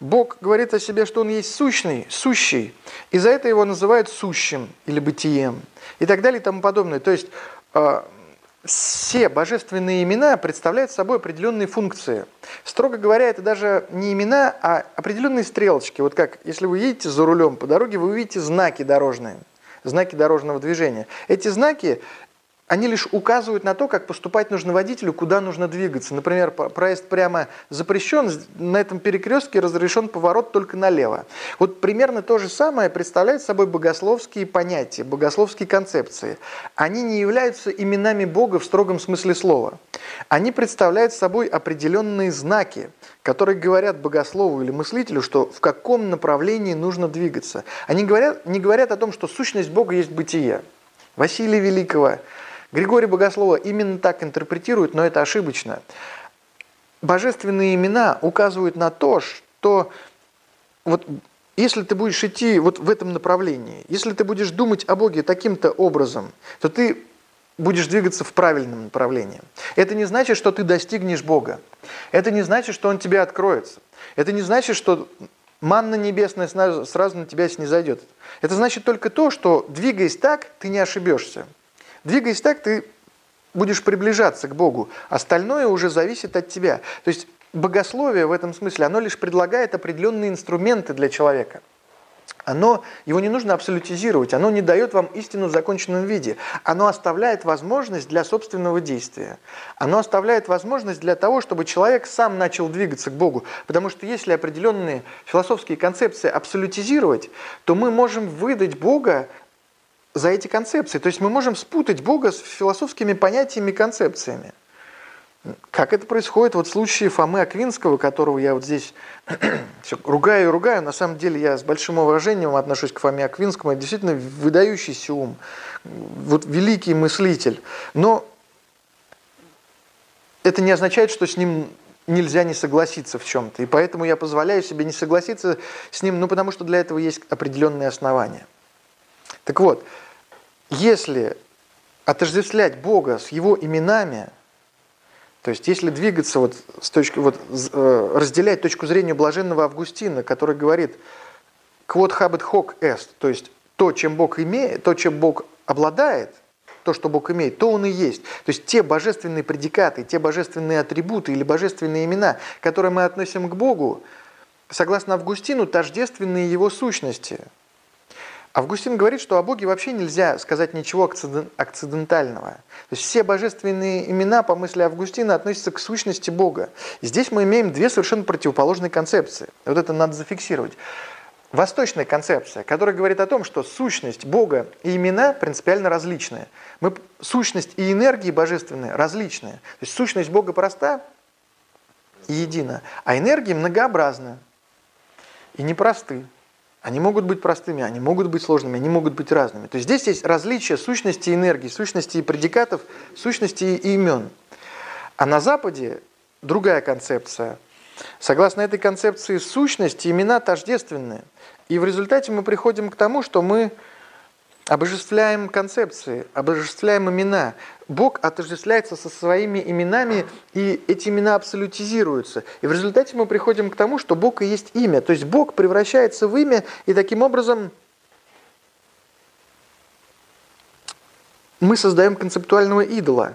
Бог говорит о себе, что Он есть сущный, сущий, и за это его называют сущим или бытием, и так далее и тому подобное. То есть э, все божественные имена представляют собой определенные функции. Строго говоря, это даже не имена, а определенные стрелочки. Вот как, если вы едете за рулем по дороге, вы увидите знаки дорожные, знаки дорожного движения. Эти знаки они лишь указывают на то, как поступать нужно водителю, куда нужно двигаться. Например, проезд прямо запрещен, на этом перекрестке разрешен поворот только налево. Вот примерно то же самое представляет собой богословские понятия, богословские концепции. Они не являются именами Бога в строгом смысле слова. Они представляют собой определенные знаки, которые говорят богослову или мыслителю, что в каком направлении нужно двигаться. Они говорят, не говорят о том, что сущность Бога есть бытие. Василия Великого – Григорий Богослова именно так интерпретирует, но это ошибочно. Божественные имена указывают на то, что вот если ты будешь идти вот в этом направлении, если ты будешь думать о Боге таким-то образом, то ты будешь двигаться в правильном направлении. Это не значит, что ты достигнешь Бога. Это не значит, что Он тебе откроется. Это не значит, что манна небесная сразу на тебя снизойдет. Это значит только то, что двигаясь так, ты не ошибешься. Двигаясь так, ты будешь приближаться к Богу. Остальное уже зависит от тебя. То есть богословие в этом смысле, оно лишь предлагает определенные инструменты для человека. Оно, его не нужно абсолютизировать, оно не дает вам истину в законченном виде. Оно оставляет возможность для собственного действия. Оно оставляет возможность для того, чтобы человек сам начал двигаться к Богу. Потому что если определенные философские концепции абсолютизировать, то мы можем выдать Бога за эти концепции. То есть мы можем спутать Бога с философскими понятиями и концепциями. Как это происходит вот в случае Фомы Аквинского, которого я вот здесь все, ругаю и ругаю. На самом деле я с большим уважением отношусь к Фоме Аквинскому. Это действительно выдающийся ум, вот великий мыслитель. Но это не означает, что с ним нельзя не согласиться в чем-то. И поэтому я позволяю себе не согласиться с ним, ну потому что для этого есть определенные основания. Так вот, если отождествлять Бога с Его именами, то есть если двигаться вот с точки, вот, э, разделять точку зрения блаженного Августина, который говорит «quod habet hoc est», то есть то, чем Бог имеет, то, чем Бог обладает, то, что Бог имеет, то Он и есть. То есть те божественные предикаты, те божественные атрибуты или божественные имена, которые мы относим к Богу, согласно Августину, тождественные Его сущности – Августин говорит, что о Боге вообще нельзя сказать ничего акцидентального. То есть все божественные имена, по мысли Августина, относятся к сущности Бога. И здесь мы имеем две совершенно противоположные концепции. Вот это надо зафиксировать. восточная концепция, которая говорит о том, что сущность Бога и имена принципиально различные. Мы, сущность и энергии божественные различные. То есть сущность Бога проста и едина, а энергии многообразны и непросты. Они могут быть простыми, они могут быть сложными, они могут быть разными. То есть здесь есть различие сущности энергии, сущности предикатов, сущности и имен. А на Западе другая концепция. Согласно этой концепции сущности, имена тождественные. И в результате мы приходим к тому, что мы обожествляем концепции, обожествляем имена. Бог отождествляется со своими именами, и эти имена абсолютизируются. И в результате мы приходим к тому, что Бог и есть имя. То есть Бог превращается в имя, и таким образом мы создаем концептуального идола.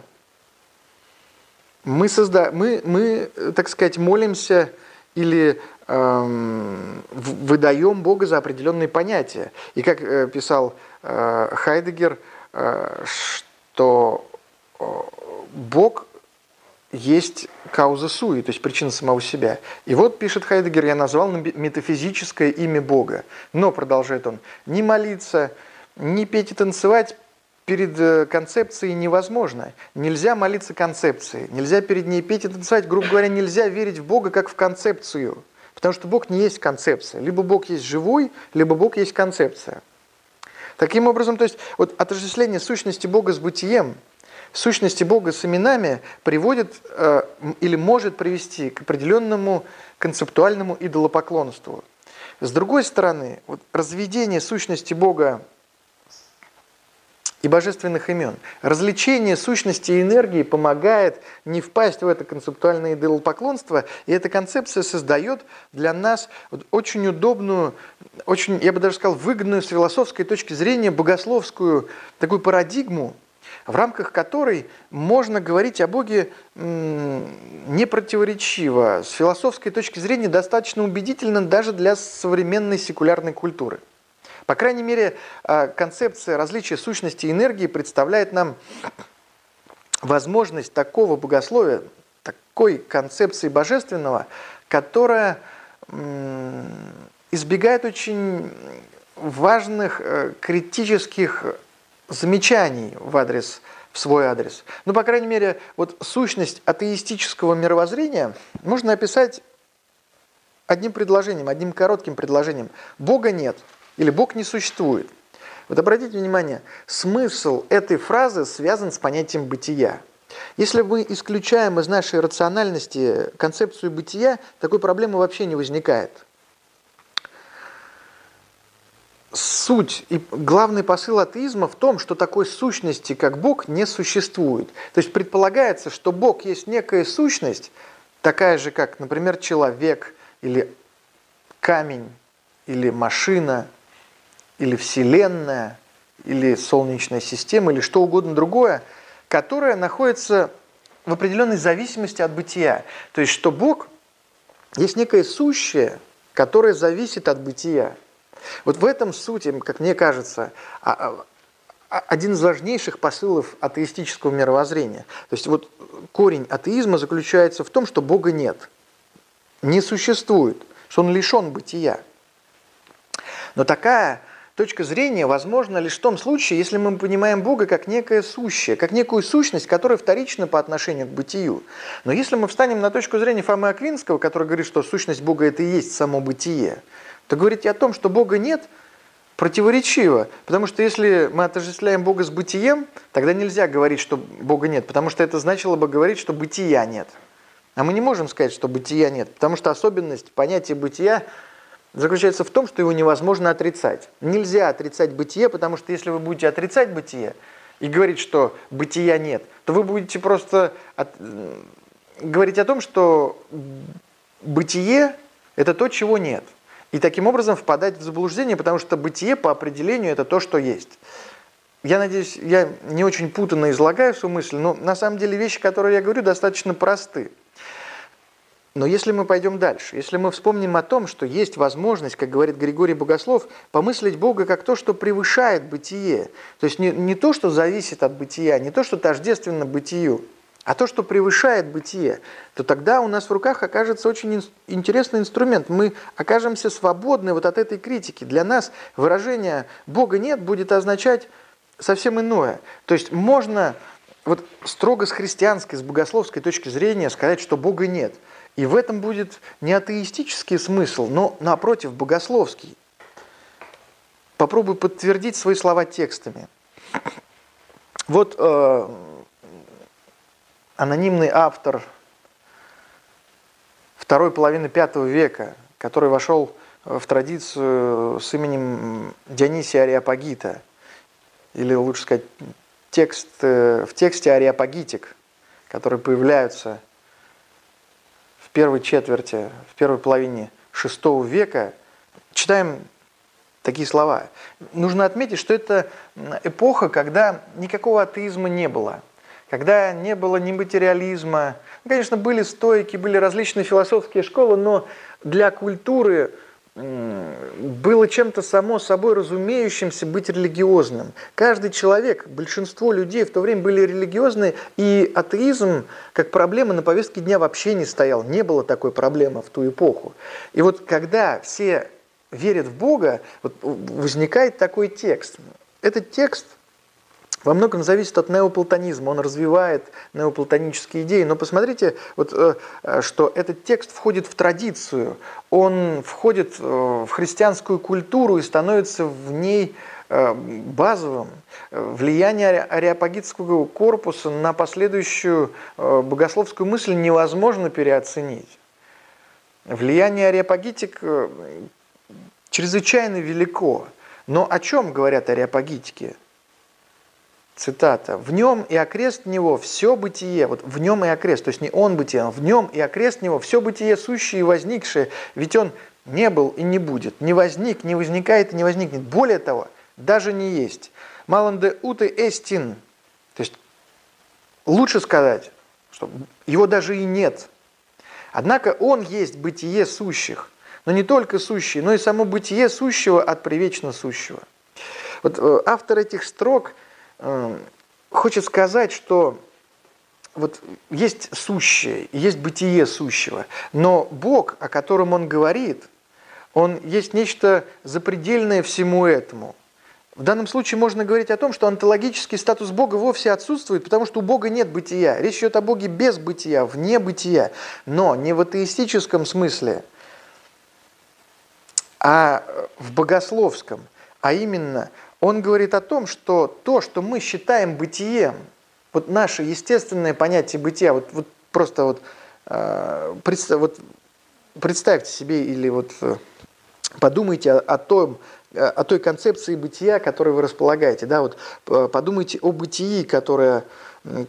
Мы, созда... мы, мы так сказать, молимся или эм, выдаем Бога за определенные понятия. И как э, писал Хайдегер, э, что э, Бог есть кауза суи, то есть причина самого себя. И вот, пишет Хайдегер, я назвал метафизическое имя Бога. Но, продолжает он, не молиться, не петь и танцевать перед э, концепцией невозможно. Нельзя молиться концепции, нельзя перед ней петь и танцевать. Грубо говоря, нельзя верить в Бога как в концепцию. Потому что Бог не есть концепция. Либо Бог есть живой, либо Бог есть концепция. Таким образом, то есть вот отождествление сущности Бога с бытием, сущности Бога с именами приводит э, или может привести к определенному концептуальному идолопоклонству. С другой стороны, вот разведение сущности Бога и божественных имен. Развлечение сущности и энергии помогает не впасть в это концептуальное идолопоклонство, и эта концепция создает для нас очень удобную, очень, я бы даже сказал, выгодную с философской точки зрения богословскую такую парадигму, в рамках которой можно говорить о Боге не противоречиво, с философской точки зрения достаточно убедительно даже для современной секулярной культуры. По крайней мере, а, концепция различия сущности и энергии представляет нам возможность такого богословия, такой концепции божественного, которая избегает очень важных э, критических замечаний в адрес в свой адрес. Ну, по крайней мере, вот сущность атеистического мировоззрения можно описать одним предложением, одним коротким предложением. Бога нет – или Бог не существует. Вот обратите внимание, смысл этой фразы связан с понятием бытия. Если мы исключаем из нашей рациональности концепцию бытия, такой проблемы вообще не возникает. Суть и главный посыл атеизма в том, что такой сущности, как Бог, не существует. То есть предполагается, что Бог есть некая сущность, такая же, как, например, человек или камень или машина – или Вселенная, или Солнечная система, или что угодно другое, которое находится в определенной зависимости от бытия. То есть, что Бог есть некое сущее, которое зависит от бытия. Вот в этом сути, как мне кажется, а, а, а, один из важнейших посылов атеистического мировоззрения. То есть вот корень атеизма заключается в том, что Бога нет, не существует, что Он лишен бытия. Но такая точка зрения возможна лишь в том случае, если мы понимаем Бога как некое сущее, как некую сущность, которая вторична по отношению к бытию. Но если мы встанем на точку зрения Фомы Аквинского, который говорит, что сущность Бога – это и есть само бытие, то говорить о том, что Бога нет, противоречиво. Потому что если мы отождествляем Бога с бытием, тогда нельзя говорить, что Бога нет, потому что это значило бы говорить, что бытия нет. А мы не можем сказать, что бытия нет, потому что особенность понятия бытия заключается в том, что его невозможно отрицать. Нельзя отрицать бытие, потому что если вы будете отрицать бытие и говорить, что бытия нет, то вы будете просто от... говорить о том, что бытие – это то, чего нет. И таким образом впадать в заблуждение, потому что бытие по определению – это то, что есть. Я надеюсь, я не очень путанно излагаю свою мысль, но на самом деле вещи, которые я говорю, достаточно просты. Но если мы пойдем дальше, если мы вспомним о том, что есть возможность, как говорит Григорий Богослов, помыслить Бога как то, что превышает бытие, то есть не, не то, что зависит от бытия, не то, что тождественно бытию, а то, что превышает бытие, то тогда у нас в руках окажется очень интересный инструмент. Мы окажемся свободны вот от этой критики. Для нас выражение «Бога нет» будет означать совсем иное. То есть можно вот строго с христианской, с богословской точки зрения сказать, что Бога нет. И в этом будет не атеистический смысл, но напротив, богословский. Попробуй подтвердить свои слова текстами. Вот э, анонимный автор второй половины пятого века, который вошел в традицию с именем Дионисия Ариапагита, или лучше сказать, текст, э, в тексте Ариапагитик, которые появляются в первой четверти, в первой половине шестого века, читаем такие слова. Нужно отметить, что это эпоха, когда никакого атеизма не было – когда не было ни материализма. Ну, конечно, были стойки, были различные философские школы, но для культуры было чем-то само собой разумеющимся быть религиозным. Каждый человек, большинство людей в то время были религиозны, и атеизм как проблема на повестке дня вообще не стоял. Не было такой проблемы в ту эпоху. И вот когда все верят в Бога, вот возникает такой текст. Этот текст – во многом зависит от неоплатонизма, он развивает неоплатонические идеи. Но посмотрите, вот, э, э, что этот текст входит в традицию, он входит э, в христианскую культуру и становится в ней базовым. Влияние ареопагитского корпуса на последующую богословскую мысль невозможно переоценить. Влияние ареопагитик чрезвычайно велико. Но о чем говорят ареопагитики? Цитата, «В нем и окрест него все бытие». Вот в нем и окрест, то есть не он бытие, а в нем и окрест него все бытие сущее и возникшее, ведь он не был и не будет, не возник, не возникает и не возникнет. Более того, даже не есть. Маланде уты эстин, то есть лучше сказать, что его даже и нет. Однако он есть бытие сущих, но не только сущие, но и само бытие сущего от привечно сущего. Вот э, автор этих строк – хочет сказать, что вот есть сущее, есть бытие сущего, но Бог, о котором он говорит, он есть нечто запредельное всему этому. В данном случае можно говорить о том, что онтологический статус Бога вовсе отсутствует, потому что у Бога нет бытия. Речь идет о Боге без бытия, вне бытия, но не в атеистическом смысле, а в богословском, а именно – он говорит о том, что то, что мы считаем бытием, вот наше естественное понятие бытия, вот, вот просто вот, э, представь, вот представьте себе или вот э, подумайте о, о том, о той концепции бытия, которой вы располагаете, да, вот э, подумайте о бытии, которое,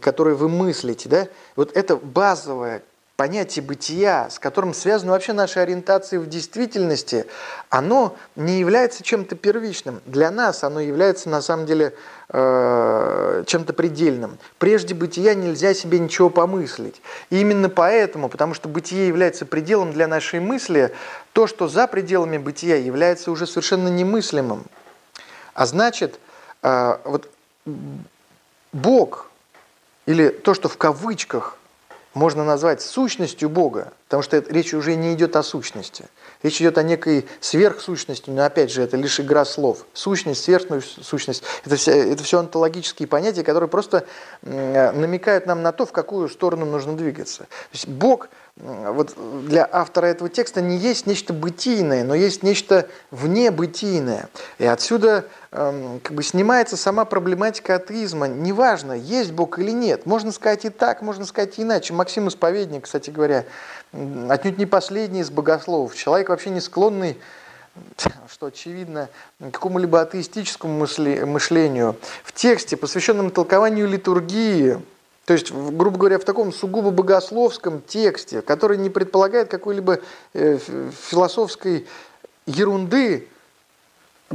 которое вы мыслите, да, вот это базовая понятие бытия, с которым связаны вообще наши ориентации в действительности, оно не является чем-то первичным. Для нас оно является на самом деле э, чем-то предельным. Прежде бытия нельзя себе ничего помыслить. И именно поэтому, потому что бытие является пределом для нашей мысли, то, что за пределами бытия, является уже совершенно немыслимым. А значит, э, вот Бог, или то, что в кавычках можно назвать сущностью Бога, потому что речь уже не идет о сущности. Речь идет о некой сверхсущности, но опять же это лишь игра слов. Сущность, сверхсущность – это все, это все онтологические понятия, которые просто намекают нам на то, в какую сторону нужно двигаться. То есть Бог – вот для автора этого текста не есть нечто бытийное, но есть нечто внебытийное. И отсюда эм, как бы снимается сама проблематика атеизма. Неважно, есть Бог или нет. Можно сказать и так, можно сказать и иначе. Максим Исповедник, кстати говоря, отнюдь не последний из богословов. Человек вообще не склонный что очевидно, какому-либо атеистическому мышлению. В тексте, посвященном толкованию литургии, то есть, грубо говоря, в таком сугубо богословском тексте, который не предполагает какой-либо э, философской ерунды,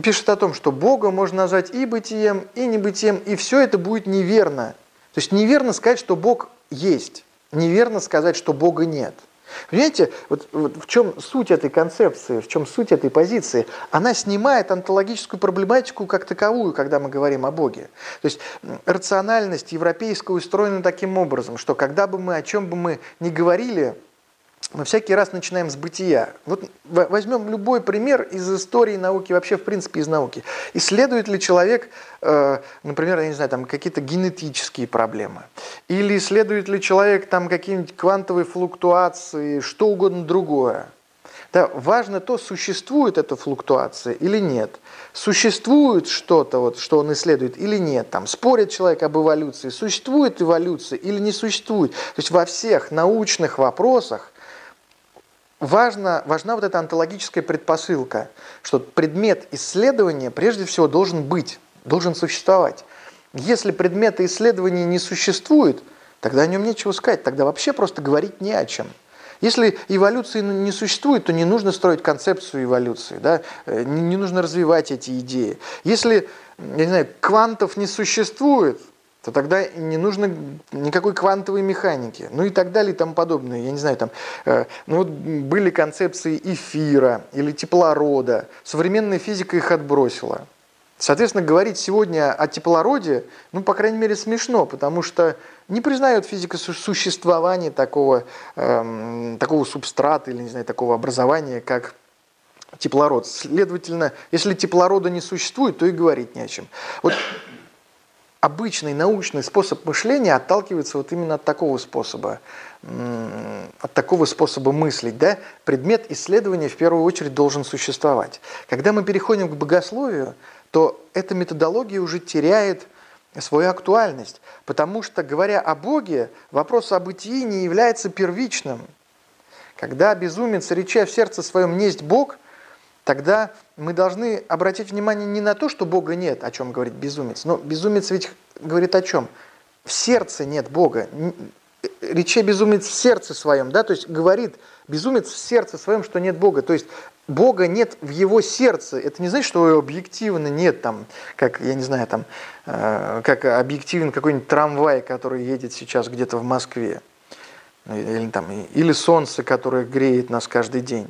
пишет о том, что Бога можно назвать и бытием, и небытием, и все это будет неверно. То есть неверно сказать, что Бог есть, неверно сказать, что Бога нет. Понимаете, вот, вот в чем суть этой концепции, в чем суть этой позиции? Она снимает онтологическую проблематику как таковую, когда мы говорим о Боге. То есть рациональность европейская устроена таким образом, что когда бы мы, о чем бы мы ни говорили, мы всякий раз начинаем с бытия. Вот возьмем любой пример из истории науки, вообще в принципе из науки. Исследует ли человек, э, например, я не знаю, там какие-то генетические проблемы? Или исследует ли человек там какие-нибудь квантовые флуктуации, что угодно другое? Да, важно то, существует эта флуктуация или нет. Существует что-то, вот, что он исследует или нет. Там, спорит человек об эволюции, существует эволюция или не существует. То есть во всех научных вопросах важна, важна вот эта онтологическая предпосылка, что предмет исследования прежде всего должен быть, должен существовать. Если предмета исследования не существует, тогда о нем нечего сказать, тогда вообще просто говорить не о чем. Если эволюции не существует, то не нужно строить концепцию эволюции, да? Э, не нужно развивать эти идеи. Если, я не знаю, квантов не существует, то тогда не нужно никакой квантовой механики, ну и так далее и тому подобное. Я не знаю, там, э, ну вот были концепции эфира или теплорода, современная физика их отбросила. Соответственно, говорить сегодня о теплороде, ну, по крайней мере, смешно, потому что не признает физика существования такого, эм, такого субстрата или, не знаю, такого образования, как теплород. Следовательно, если теплорода не существует, то и говорить не о чем. Вот обычный научный способ мышления отталкивается вот именно от такого способа, от такого способа мыслить. Да? Предмет исследования в первую очередь должен существовать. Когда мы переходим к богословию, то эта методология уже теряет свою актуальность, потому что, говоря о Боге, вопрос о бытии не является первичным. Когда безумец, реча в сердце своем, несть Бог – тогда мы должны обратить внимание не на то, что Бога нет, о чем говорит безумец, но безумец ведь говорит о чем? В сердце нет Бога. Рече безумец в сердце своем, да, то есть говорит безумец в сердце своем, что нет Бога. То есть Бога нет в его сердце. Это не значит, что его объективно нет там, как, я не знаю, там, э, как объективен какой-нибудь трамвай, который едет сейчас где-то в Москве. Или, там, или солнце, которое греет нас каждый день.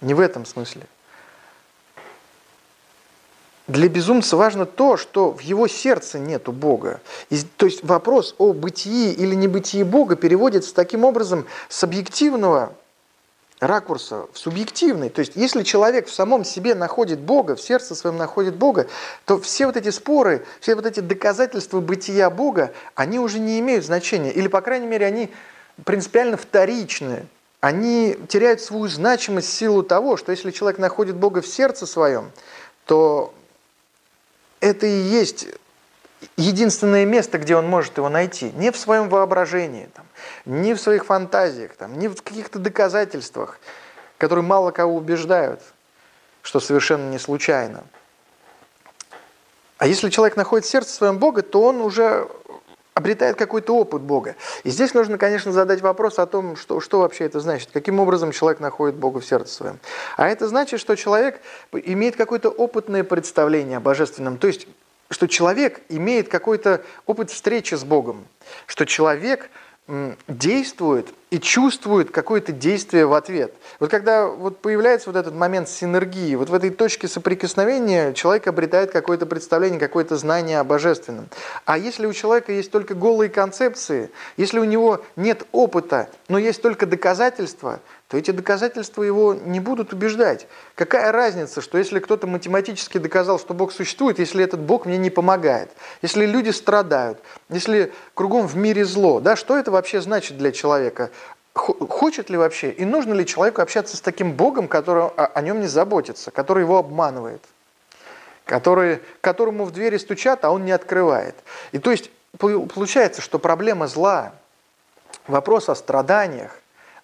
Не в этом смысле. Для безумца важно то, что в его сердце нету Бога. И, то есть вопрос о бытии или небытии Бога переводится таким образом с объективного ракурса в субъективный. То есть если человек в самом себе находит Бога, в сердце своем находит Бога, то все вот эти споры, все вот эти доказательства бытия Бога, они уже не имеют значения. Или, по крайней мере, они принципиально вторичны они теряют свою значимость в силу того, что если человек находит Бога в сердце своем, то это и есть единственное место, где он может его найти. Не в своем воображении, там, не в своих фантазиях, там, не в каких-то доказательствах, которые мало кого убеждают, что совершенно не случайно. А если человек находит в сердце своем Бога, то он уже обретает какой-то опыт Бога. И здесь нужно, конечно, задать вопрос о том, что, что вообще это значит, каким образом человек находит Бога в сердце своем. А это значит, что человек имеет какое-то опытное представление о божественном, то есть, что человек имеет какой-то опыт встречи с Богом, что человек – действует и чувствует какое-то действие в ответ. Вот когда вот появляется вот этот момент синергии, вот в этой точке соприкосновения человек обретает какое-то представление, какое-то знание о божественном. А если у человека есть только голые концепции, если у него нет опыта, но есть только доказательства, то эти доказательства его не будут убеждать. Какая разница, что если кто-то математически доказал, что Бог существует, если этот Бог мне не помогает, если люди страдают, если кругом в мире зло, да, что это вообще значит для человека? Хочет ли вообще и нужно ли человеку общаться с таким Богом, который о нем не заботится, который его обманывает, который, которому в двери стучат, а он не открывает. И то есть получается, что проблема зла, вопрос о страданиях,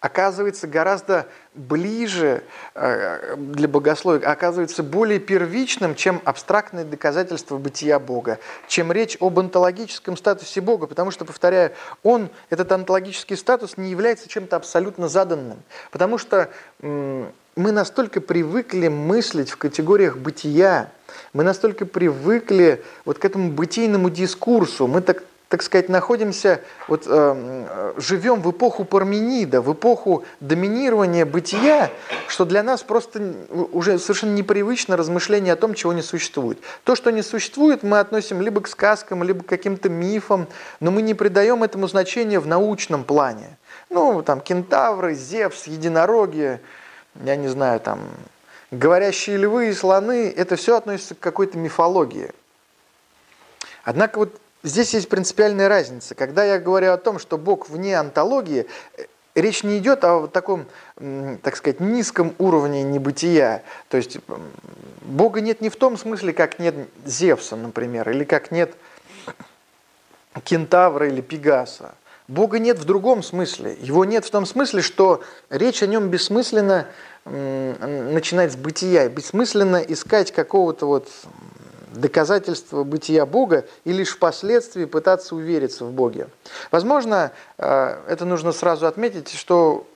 оказывается гораздо ближе э, для богословия, оказывается более первичным, чем абстрактные доказательства бытия Бога, чем речь об онтологическом статусе Бога, потому что, повторяю, он, этот онтологический статус не является чем-то абсолютно заданным, потому что мы настолько привыкли мыслить в категориях бытия, мы настолько привыкли вот к этому бытийному дискурсу, мы так так сказать, находимся, вот, э, живем в эпоху Парменида, в эпоху доминирования бытия, что для нас просто уже совершенно непривычно размышление о том, чего не существует. То, что не существует, мы относим либо к сказкам, либо к каким-то мифам, но мы не придаем этому значения в научном плане. Ну, там, кентавры, Зевс, единороги, я не знаю, там, говорящие львы и слоны, это все относится к какой-то мифологии. Однако вот здесь есть принципиальная разница. Когда я говорю о том, что Бог вне антологии, речь не идет о таком, так сказать, низком уровне небытия. То есть Бога нет не в том смысле, как нет Зевса, например, или как нет Кентавра или Пегаса. Бога нет в другом смысле. Его нет в том смысле, что речь о нем бессмысленно начинать с бытия, бессмысленно искать какого-то вот доказательства бытия Бога и лишь впоследствии пытаться увериться в Боге. Возможно, э, это нужно сразу отметить, что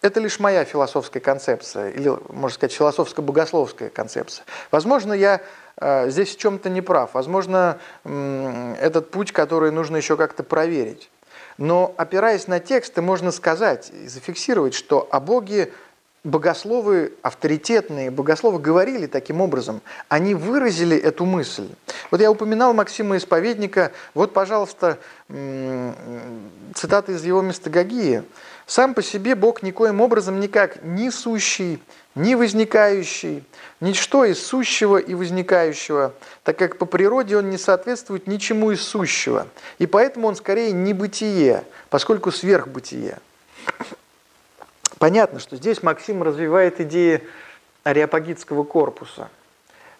это лишь моя философская концепция, или, можно сказать, философско-богословская концепция. Возможно, я э, здесь в чем-то не прав. Возможно, этот путь, который нужно еще как-то проверить. Но опираясь на тексты, можно сказать и зафиксировать, что о Боге богословы авторитетные, богословы говорили таким образом, они выразили эту мысль. Вот я упоминал Максима Исповедника, вот, пожалуйста, цитата из его местогогии. «Сам по себе Бог никоим образом никак ни сущий, ни возникающий, ничто из сущего и возникающего, так как по природе он не соответствует ничему из сущего, и поэтому он скорее не бытие, поскольку сверхбытие». Понятно, что здесь Максим развивает идеи ареопагитского корпуса.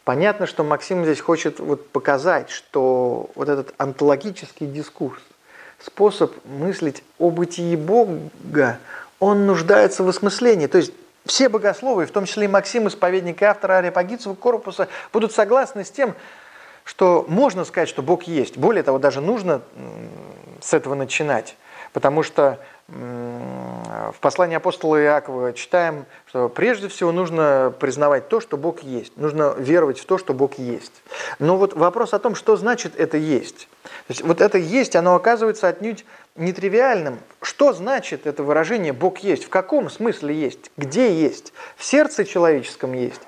Понятно, что Максим здесь хочет вот показать, что вот этот онтологический дискурс, способ мыслить о бытии Бога, он нуждается в осмыслении. То есть все богословы, в том числе и Максим, исповедник и автор ареопагитского корпуса, будут согласны с тем, что можно сказать, что Бог есть. Более того, даже нужно с этого начинать. Потому что в послании апостола Иакова читаем, что прежде всего нужно признавать то, что Бог есть. Нужно веровать в то, что Бог есть. Но вот вопрос о том, что значит это есть. То есть вот это есть, оно оказывается отнюдь нетривиальным. Что значит это выражение «Бог есть»? В каком смысле есть? Где есть? В сердце человеческом есть?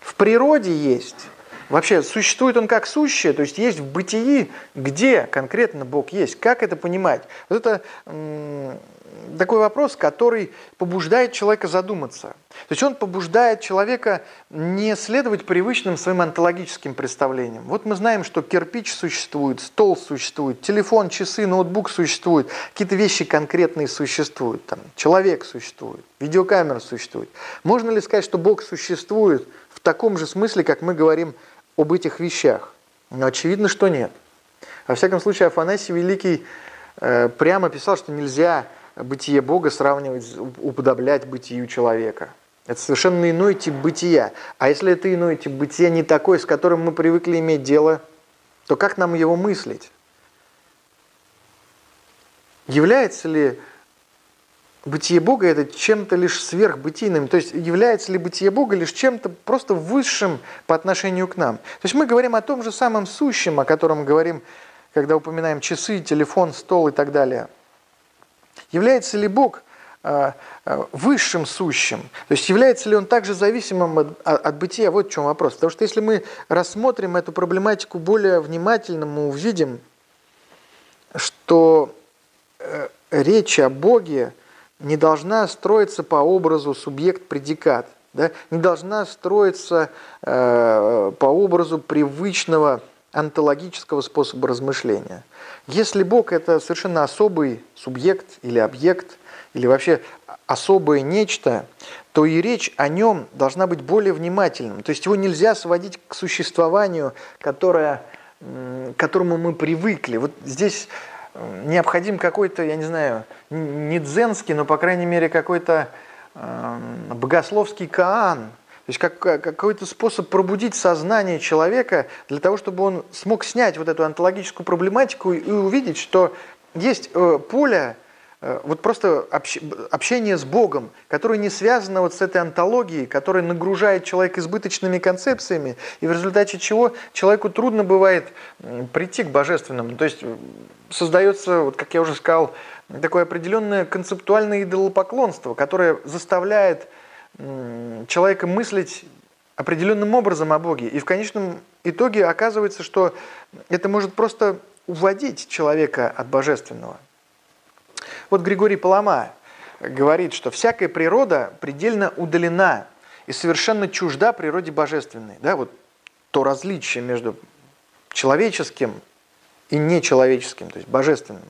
В природе есть? Вообще, существует он как сущее, то есть есть в бытии, где конкретно Бог есть. Как это понимать? Вот это такой вопрос, который побуждает человека задуматься. То есть он побуждает человека не следовать привычным своим онтологическим представлениям. Вот мы знаем, что кирпич существует, стол существует, телефон, часы, ноутбук существует, какие-то вещи конкретные существуют, там, человек существует, видеокамера существует. Можно ли сказать, что Бог существует в таком же смысле, как мы говорим об этих вещах? Но очевидно, что нет. Во всяком случае, Афанасий Великий э, прямо писал, что нельзя бытие Бога сравнивать, уподоблять бытию человека. Это совершенно иной тип бытия. А если это иной тип бытия, не такой, с которым мы привыкли иметь дело, то как нам его мыслить? Является ли бытие Бога это чем-то лишь сверхбытийным, то есть является ли бытие Бога лишь чем-то просто высшим по отношению к нам. То есть мы говорим о том же самом сущем, о котором говорим, когда упоминаем часы, телефон, стол и так далее. Является ли Бог а, а, высшим сущим? То есть является ли он также зависимым от, от бытия? Вот в чем вопрос. Потому что если мы рассмотрим эту проблематику более внимательно, мы увидим, что э, речь о Боге не должна строиться по образу субъект-предикат, да? не должна строиться э, по образу привычного онтологического способа размышления. Если Бог – это совершенно особый субъект или объект, или вообще особое нечто, то и речь о нем должна быть более внимательным. То есть его нельзя сводить к существованию, которое, к которому мы привыкли. Вот здесь необходим какой-то, я не знаю, не дзенский, но, по крайней мере, какой-то э, богословский каан, то есть как, какой-то способ пробудить сознание человека для того, чтобы он смог снять вот эту онтологическую проблематику и увидеть, что есть э, поле вот просто общение с Богом, которое не связано вот с этой антологией, которая нагружает человека избыточными концепциями, и в результате чего человеку трудно бывает прийти к божественному. То есть э, создается, вот как я уже сказал, такое определенное концептуальное идолопоклонство, которое заставляет человека мыслить определенным образом о Боге. И в конечном итоге оказывается, что это может просто уводить человека от божественного. Вот Григорий Палама говорит, что всякая природа предельно удалена и совершенно чужда природе божественной. Да, вот то различие между человеческим и нечеловеческим, то есть божественным.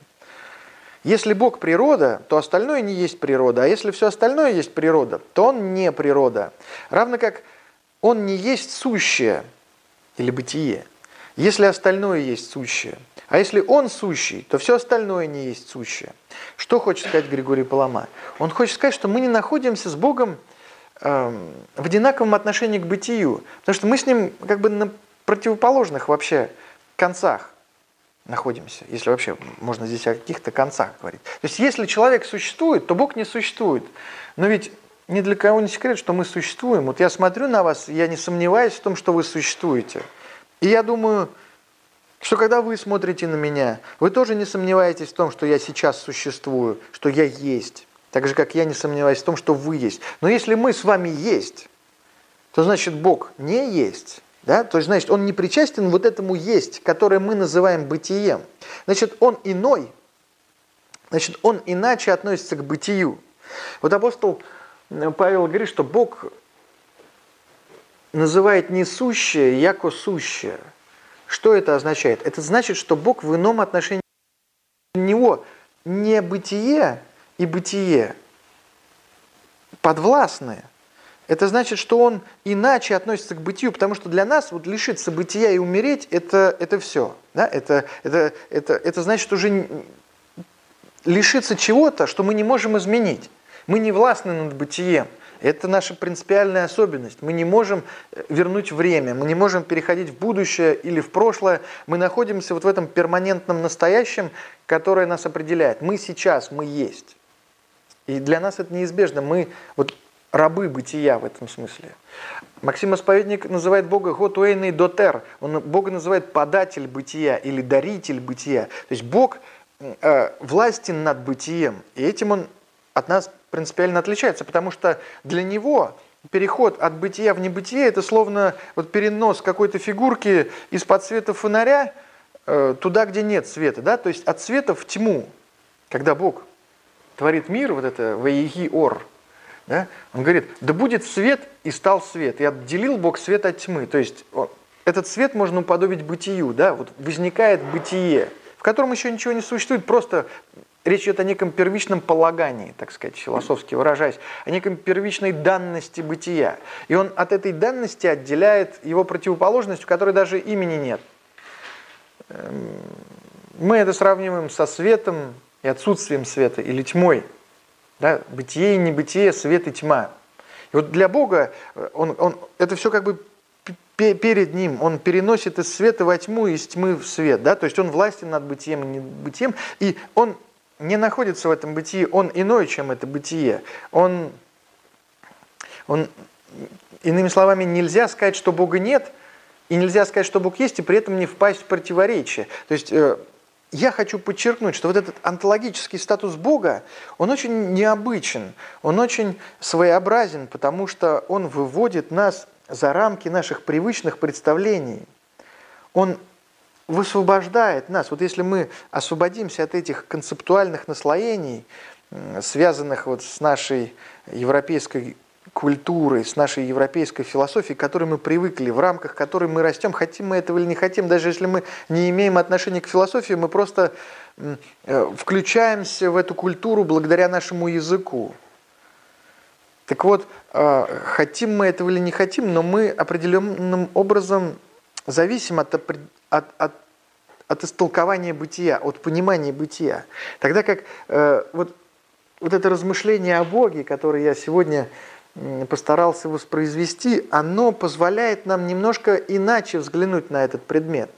Если Бог природа, то остальное не есть природа, а если все остальное есть природа, то Он не природа. Равно как Он не есть сущее или бытие, если остальное есть сущее – а если он сущий, то все остальное не есть сущее. Что хочет сказать Григорий Палама? Он хочет сказать, что мы не находимся с Богом э, в одинаковом отношении к бытию, потому что мы с ним как бы на противоположных вообще концах находимся, если вообще можно здесь о каких-то концах говорить. То есть если человек существует, то Бог не существует. Но ведь ни для кого не секрет, что мы существуем. Вот я смотрю на вас, я не сомневаюсь в том, что вы существуете. И я думаю, что когда вы смотрите на меня, вы тоже не сомневаетесь в том, что я сейчас существую, что я есть. Так же, как я не сомневаюсь в том, что вы есть. Но если мы с вами есть, то значит Бог не есть. Да? То есть, значит, Он не причастен вот этому есть, которое мы называем бытием. Значит, Он иной. Значит, Он иначе относится к бытию. Вот апостол Павел говорит, что Бог называет несущее, яко сущее – что это означает? Это значит, что Бог в ином отношении для него не бытие и бытие подвластное. Это значит, что он иначе относится к бытию, потому что для нас вот лишиться бытия и умереть это, это все. Да? Это, это, это, это значит уже лишиться чего-то, что мы не можем изменить. Мы не властны над бытием. Это наша принципиальная особенность. Мы не можем э, вернуть время, мы не можем переходить в будущее или в прошлое. Мы находимся вот в этом перманентном настоящем, которое нас определяет. Мы сейчас, мы есть. И для нас это неизбежно. Мы вот рабы бытия в этом смысле. Максим Исповедник называет Бога Готуэйный Дотер. Он Бога называет податель бытия или даритель бытия. То есть Бог э, властен над бытием. И этим он от нас принципиально отличается, потому что для него переход от бытия в небытие – это словно вот перенос какой-то фигурки из-под света фонаря э, туда, где нет света, да? то есть от света в тьму. Когда Бог творит мир, вот это «Ваеги ор», да? он говорит, да будет свет, и стал свет, и отделил Бог свет от тьмы. То есть этот свет можно уподобить бытию, да? вот возникает бытие, в котором еще ничего не существует, просто Речь идет о неком первичном полагании, так сказать, философски выражаясь, о неком первичной данности бытия. И он от этой данности отделяет его противоположность, у которой даже имени нет. Эм, мы это сравниваем со светом и отсутствием света, или тьмой. Да? Бытие и небытие, свет и тьма. И вот для Бога э, он, он, это все как бы перед ним, он переносит из света во тьму, из тьмы в свет. Да? То есть он властен над бытием и небытием, и он не находится в этом бытии, он иной, чем это бытие. Он, он, иными словами, нельзя сказать, что Бога нет, и нельзя сказать, что Бог есть, и при этом не впасть в противоречие. То есть э, я хочу подчеркнуть, что вот этот онтологический статус Бога, он очень необычен, он очень своеобразен, потому что он выводит нас за рамки наших привычных представлений. Он высвобождает нас. Вот если мы освободимся от этих концептуальных наслоений, связанных вот с нашей европейской культурой, с нашей европейской философией, к которой мы привыкли, в рамках которой мы растем, хотим мы этого или не хотим, даже если мы не имеем отношения к философии, мы просто э, включаемся в эту культуру благодаря нашему языку. Так вот, э, хотим мы этого или не хотим, но мы определенным образом зависим от, от, от, от истолкования бытия, от понимания бытия. Тогда как э, вот, вот это размышление о Боге, которое я сегодня постарался воспроизвести, оно позволяет нам немножко иначе взглянуть на этот предмет.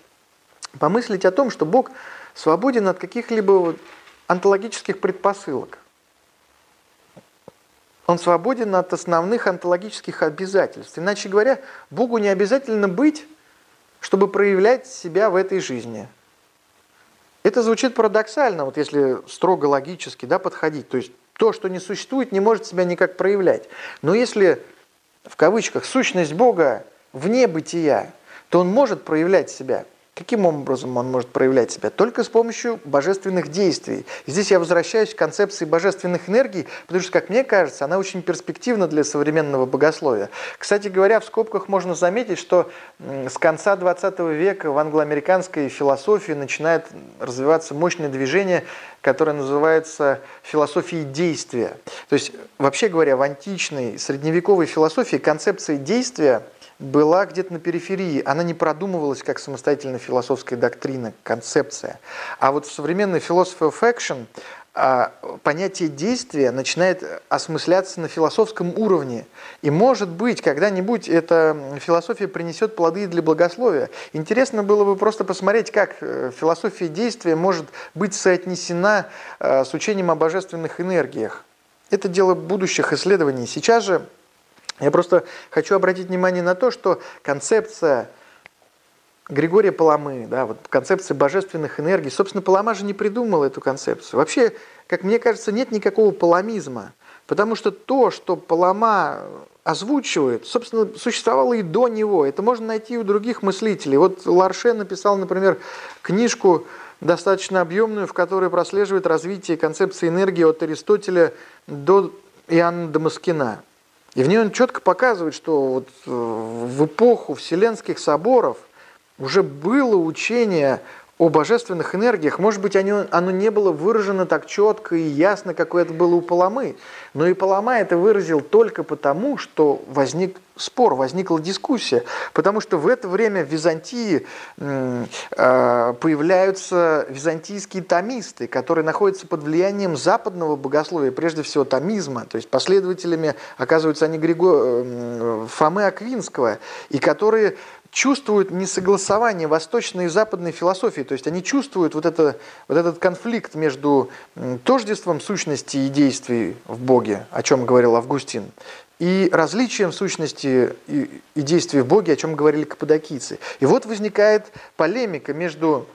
Помыслить о том, что Бог свободен от каких-либо онтологических предпосылок. Он свободен от основных онтологических обязательств. Иначе говоря, Богу не обязательно быть, чтобы проявлять себя в этой жизни. Это звучит парадоксально, вот если строго логически да, подходить. То есть то, что не существует, не может себя никак проявлять. Но если, в кавычках, сущность Бога вне бытия, то он может проявлять себя – Каким образом он может проявлять себя? Только с помощью божественных действий. Здесь я возвращаюсь к концепции божественных энергий, потому что, как мне кажется, она очень перспективна для современного богословия. Кстати говоря, в скобках можно заметить, что с конца 20 века в англоамериканской философии начинает развиваться мощное движение, которое называется философией действия. То есть, вообще говоря, в античной, средневековой философии концепция действия – была где-то на периферии, она не продумывалась как самостоятельная философская доктрина, концепция. А вот в современной philosophy of action а, понятие действия начинает осмысляться на философском уровне. И может быть, когда-нибудь эта философия принесет плоды для благословия. Интересно было бы просто посмотреть, как э, философия действия может быть соотнесена э, с учением о божественных энергиях. Это дело будущих исследований. Сейчас же я просто хочу обратить внимание на то, что концепция Григория Паламы, да, вот концепция божественных энергий, собственно, Палама же не придумал эту концепцию. Вообще, как мне кажется, нет никакого паламизма, потому что то, что Палама озвучивает, собственно, существовало и до него. Это можно найти у других мыслителей. Вот Ларше написал, например, книжку достаточно объемную, в которой прослеживает развитие концепции энергии от Аристотеля до Иоанна Дамаскина. И в ней он четко показывает, что вот э, в эпоху Вселенских соборов уже было учение о божественных энергиях. Может быть, оно, оно не было выражено так четко и ясно, как это было у Паламы. Но и Палама это выразил только потому, что возник спор, возникла дискуссия. Потому что в это время в Византии э, появляются византийские томисты, которые находятся под влиянием западного богословия, прежде всего томизма. То есть последователями оказываются они Григо... Э, Фомы Аквинского, и которые чувствуют несогласование восточной и западной философии, то есть они чувствуют вот, это, вот этот конфликт между тождеством сущности и действий в Боге, о чем говорил Августин, и различием сущности и, и действий в Боге, о чем говорили каппадокийцы. И вот возникает полемика между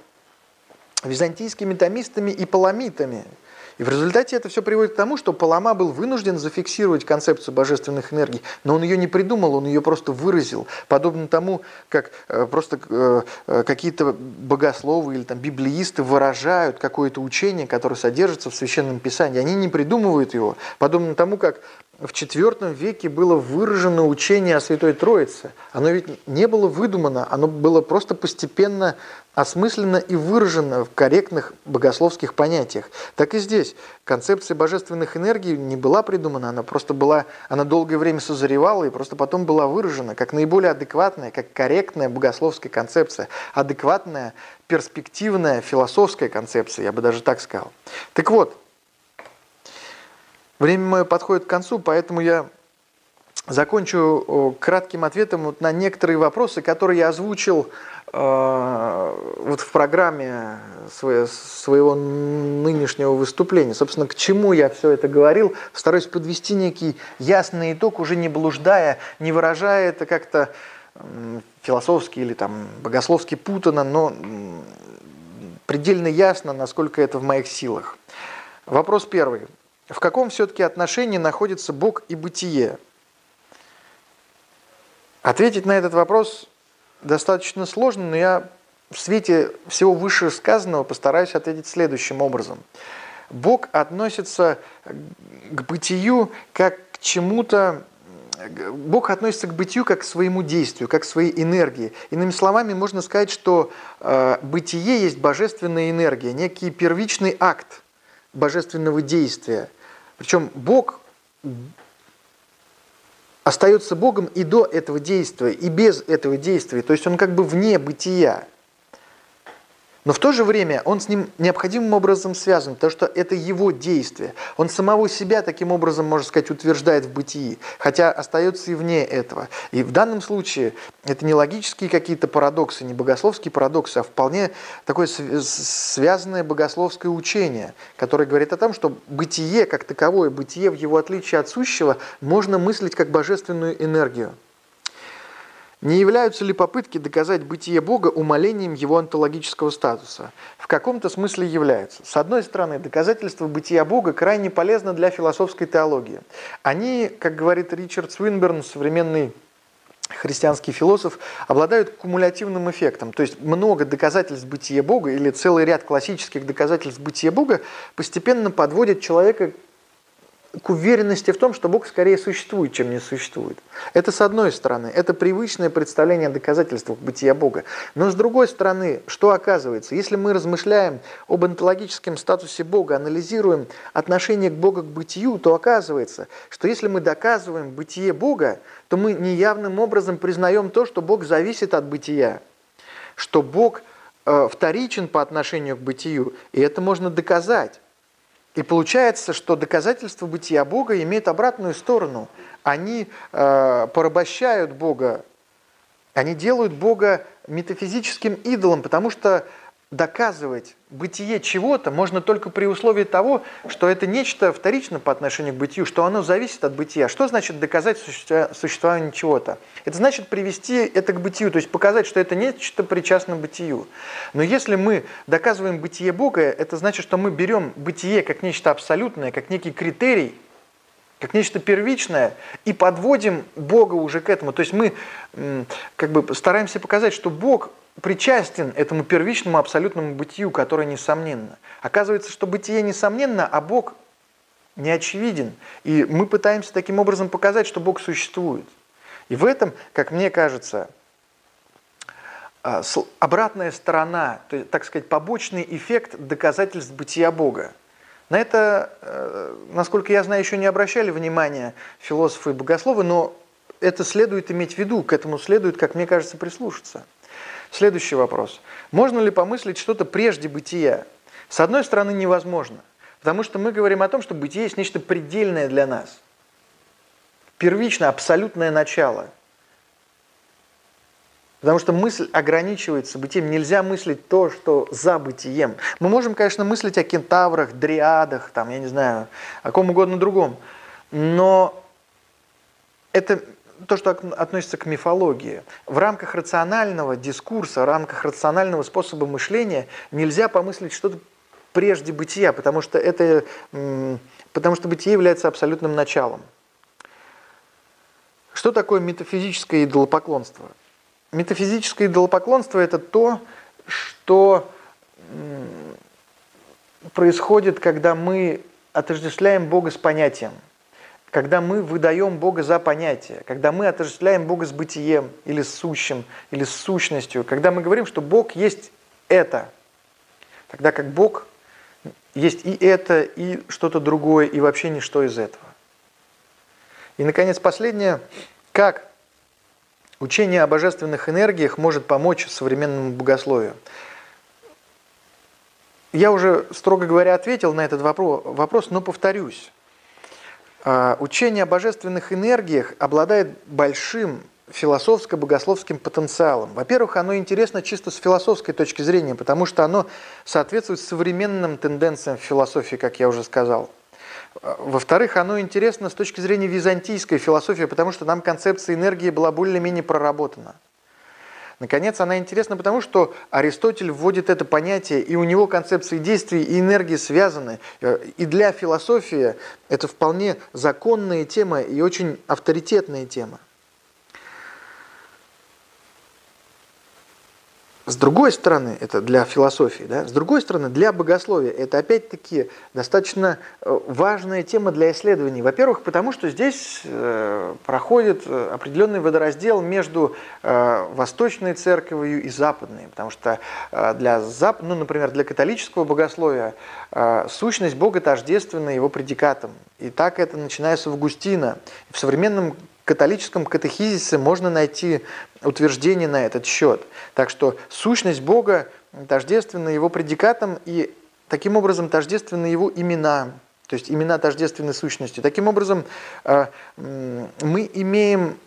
византийскими томистами и паламитами – и в результате это все приводит к тому, что Палама был вынужден зафиксировать концепцию божественных энергий, но он ее не придумал, он ее просто выразил, подобно тому, как э, просто э, э, какие-то богословы или там библеисты выражают какое-то учение, которое содержится в Священном Писании. Они не придумывают его, подобно тому, как в IV веке было выражено учение о Святой Троице. Оно ведь не было выдумано, оно было просто постепенно осмысленно и выражено в корректных богословских понятиях. Так и здесь. Концепция божественных энергий не была придумана, она просто была, она долгое время созревала и просто потом была выражена как наиболее адекватная, как корректная богословская концепция, адекватная, перспективная философская концепция, я бы даже так сказал. Так вот, время мое подходит к концу, поэтому я закончу кратким ответом на некоторые вопросы, которые я озвучил Э, вот в программе своего нынешнего выступления. Собственно, к чему я все это говорил, стараюсь подвести некий ясный итог, уже не блуждая, не выражая это как-то философски или там богословски путано, но предельно ясно, насколько это в моих силах. Вопрос первый. В каком все-таки отношении находится Бог и бытие? Ответить на этот вопрос достаточно сложно, но я в свете всего вышесказанного постараюсь ответить следующим образом. Бог относится к бытию как к чему-то, Бог относится к бытию как к своему действию, как к своей энергии. Иными словами, можно сказать, что э, бытие есть божественная энергия, некий первичный акт божественного действия. Причем Бог остается Богом и до этого действия, и без этого действия. То есть он как бы вне бытия. Но в то же время он с ним необходимым образом связан, потому что это его действие. Он самого себя таким образом, можно сказать, утверждает в бытии, хотя остается и вне этого. И в данном случае это не логические какие-то парадоксы, не богословские парадоксы, а вполне такое связанное богословское учение, которое говорит о том, что бытие как таковое, бытие в его отличие от сущего, можно мыслить как божественную энергию. Не являются ли попытки доказать бытие Бога умалением его онтологического статуса? В каком-то смысле являются. С одной стороны, доказательства бытия Бога крайне полезны для философской теологии. Они, как говорит Ричард Свинберн, современный христианский философ, обладают кумулятивным эффектом. То есть много доказательств бытия Бога или целый ряд классических доказательств бытия Бога постепенно подводят человека к уверенности в том, что Бог скорее существует, чем не существует. Это с одной стороны, это привычное представление о доказательствах бытия Бога. Но с другой стороны, что оказывается, если мы размышляем об онтологическом статусе Бога, анализируем отношение к Богу к бытию, то оказывается, что если мы доказываем бытие Бога, то мы неявным образом признаем то, что Бог зависит от бытия, что Бог э, вторичен по отношению к бытию, и это можно доказать. И получается, что доказательства бытия Бога имеют обратную сторону. Они э, порабощают Бога, они делают Бога метафизическим идолом, потому что доказывать бытие чего-то можно только при условии того, что это нечто вторично по отношению к бытию, что оно зависит от бытия. Что значит доказать существование чего-то? Это значит привести это к бытию, то есть показать, что это нечто причастно бытию. Но если мы доказываем бытие Бога, это значит, что мы берем бытие как нечто абсолютное, как некий критерий, как нечто первичное, и подводим Бога уже к этому. То есть мы как бы стараемся показать, что Бог причастен этому первичному абсолютному бытию, которое несомненно. Оказывается, что бытие несомненно, а Бог не очевиден. И мы пытаемся таким образом показать, что Бог существует. И в этом, как мне кажется, а, обратная сторона, так сказать, побочный эффект доказательств бытия Бога. На это, э, насколько я знаю, еще не обращали внимания философы и богословы, но это следует иметь в виду, к этому следует, как мне кажется, прислушаться. Следующий вопрос. Можно ли помыслить что-то прежде бытия? С одной стороны, невозможно. Потому что мы говорим о том, что бытие есть нечто предельное для нас. Первичное, абсолютное начало. Потому что мысль ограничивается бытием. Нельзя мыслить то, что за бытием. Мы можем, конечно, мыслить о кентаврах, дриадах, там, я не знаю, о ком угодно другом. Но это то, что относится к мифологии. В рамках рационального дискурса, в рамках рационального способа мышления нельзя помыслить что-то прежде бытия, потому что, это, потому что бытие является абсолютным началом. Что такое метафизическое идолопоклонство? Метафизическое идолопоклонство – это то, что происходит, когда мы отождествляем Бога с понятием – когда мы выдаем Бога за понятие, когда мы отождествляем Бога с бытием или с сущим, или с сущностью, когда мы говорим, что Бог есть это, тогда как Бог есть и это, и что-то другое, и вообще ничто из этого. И, наконец, последнее. Как учение о божественных энергиях может помочь современному богословию? Я уже, строго говоря, ответил на этот вопрос, но повторюсь. А, учение о божественных энергиях обладает большим философско-богословским потенциалом. Во-первых, оно интересно чисто с философской точки зрения, потому что оно соответствует современным тенденциям в философии, как я уже сказал. Во-вторых, оно интересно с точки зрения византийской философии, потому что нам концепция энергии была более-менее проработана. Наконец, она интересна потому, что Аристотель вводит это понятие, и у него концепции действий и энергии связаны. И для философии это вполне законная тема и очень авторитетная тема. С другой стороны, это для философии, да? с другой стороны, для богословия это опять-таки достаточно э, важная тема для исследований. Во-первых, потому что здесь э, проходит э, определенный водораздел между восточной церковью и западной. Потому что для, зап... ну, например, для католического богословия сущность Бога тождественна его предикатом. И так это начинается с Августина. В современном католическом катехизисе можно найти утверждение на этот счет. Так что сущность Бога тождественны его предикатам и таким образом тождественны его имена, то есть имена тождественной сущности. Таким образом, э, мы имеем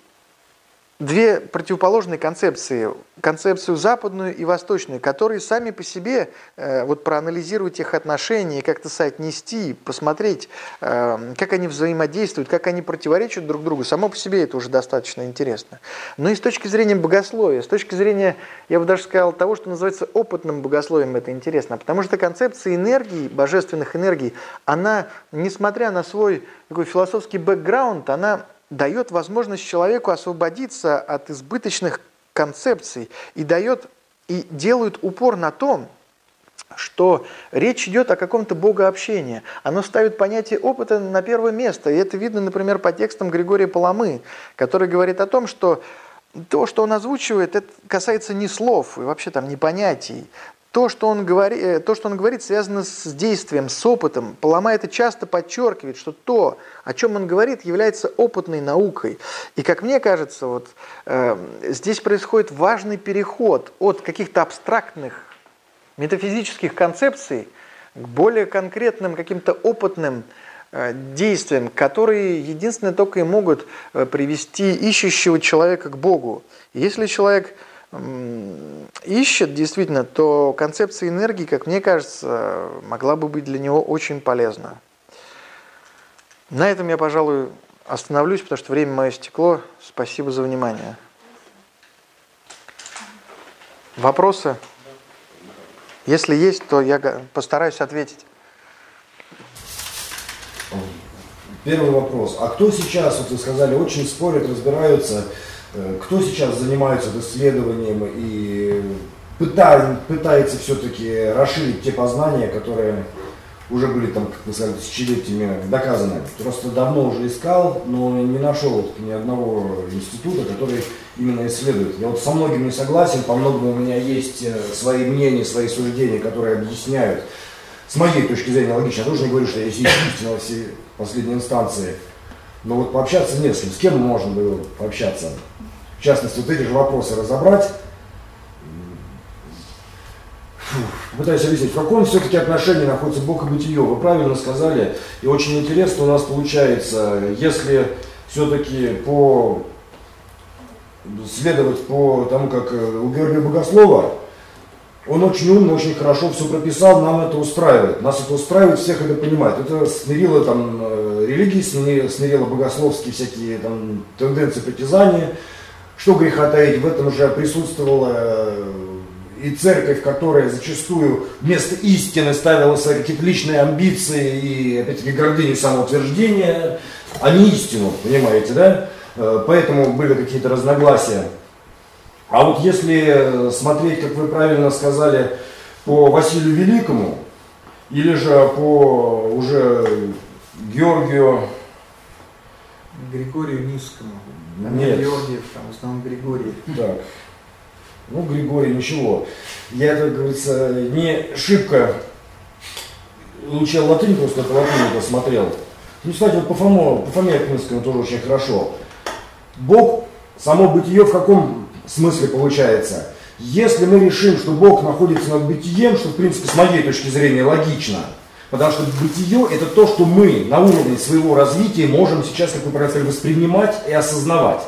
две противоположные концепции, концепцию западную и восточную, которые сами по себе, э, вот проанализировать их отношения, как-то соотнести, посмотреть, э, как они взаимодействуют, как они противоречат друг другу, само по себе это уже достаточно интересно. Но и с точки зрения богословия, с точки зрения, я бы даже сказал, того, что называется опытным богословием, это интересно, потому что концепция энергии, божественных энергий, она, несмотря на свой такой философский бэкграунд, она дает возможность человеку освободиться от избыточных концепций и дает и делает упор на том, что речь идет о каком-то богообщении. Оно ставит понятие опыта на первое место. И это видно, например, по текстам Григория Паламы, который говорит о том, что то, что он озвучивает, это касается не слов и вообще там не понятий то, что он говорит, э, то, что он говорит, связано с действием, с опытом. Палама это часто подчеркивает, что то, о чем он говорит, является опытной наукой. И, как мне кажется, вот, э, здесь происходит важный переход от каких-то абстрактных метафизических концепций к более конкретным каким-то опытным э, действиям, которые единственное только и могут э, привести ищущего человека к Богу. Если человек ищет действительно, то концепция энергии, как мне кажется, могла бы быть для него очень полезна. На этом я, пожалуй, остановлюсь, потому что время мое стекло. Спасибо за внимание. Вопросы? Если есть, то я постараюсь ответить. Первый вопрос. А кто сейчас, вот вы сказали, очень спорят, разбираются кто сейчас занимается исследованием и пытает, пытается все-таки расширить те познания, которые уже были там, как вы сказали, тысячелетиями доказаны. Просто давно уже искал, но не нашел ни одного института, который именно исследует. Я вот со многим не согласен, по многому у меня есть э, свои мнения, свои суждения, которые объясняют с моей точки зрения логично. Я тоже не говорю, что я есть истина во последней инстанции. Но вот пообщаться не с кем. С кем можно было пообщаться? В частности, вот эти же вопросы разобрать. Пытаюсь объяснить, в каком все-таки отношении находится Бог и бытие. Вы правильно сказали, и очень интересно у нас получается, если все-таки по следовать по тому, как у Георгия Богослова, он очень умно, очень хорошо все прописал, нам это устраивает. Нас это устраивает, всех это понимает. Это смирило там э, религии, смирило богословские всякие там тенденции притязания, что греха таить, в этом уже присутствовала э, и церковь, которая зачастую вместо истины ставила свои какие-то личные амбиции и, опять-таки, гордыню самоутверждения, а не истину, понимаете, да? Э, поэтому были какие-то разногласия. А вот если смотреть, как вы правильно сказали, по Василию Великому, или же по уже Георгию Григорию Низкому. Нет. Георгиев, там в основном Григорий. Так. Ну, Григорий, ничего. Я, как говорится, не шибко изучал латынь, просто это латынь посмотрел. Ну, кстати, вот по, Фомо, по Фоме Аквинскому тоже очень хорошо. Бог, само бытие в каком смысле получается? Если мы решим, что Бог находится над бытием, что, в принципе, с моей точки зрения логично – Потому что бытие – это то, что мы на уровне своего развития можем сейчас, как вы правильно воспринимать и осознавать.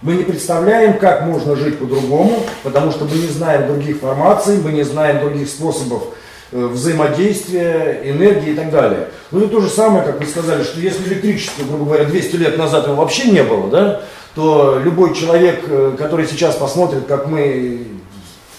Мы не представляем, как можно жить по-другому, потому что мы не знаем других формаций, мы не знаем других способов э, взаимодействия, энергии и так далее. Ну это то же самое, как вы сказали, что если электричество, грубо говоря, 200 лет назад его вообще не было, да, то любой человек, э, который сейчас посмотрит, как мы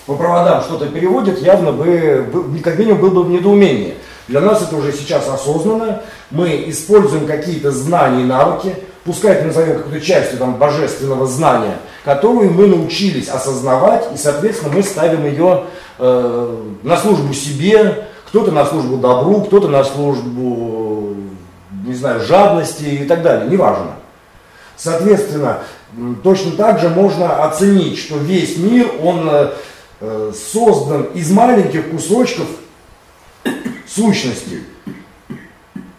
по проводам что-то переводит, явно бы, как минимум, был бы в недоумении. Для нас это уже сейчас осознанно. Мы используем какие-то знания и навыки, пускай это назовем какой-то частью там, божественного знания, которую мы научились осознавать, и, соответственно, мы ставим ее э, на службу себе, кто-то на службу добру, кто-то на службу, не знаю, жадности и так далее, неважно. Соответственно, точно так же можно оценить, что весь мир, он э, создан из маленьких кусочков сущности.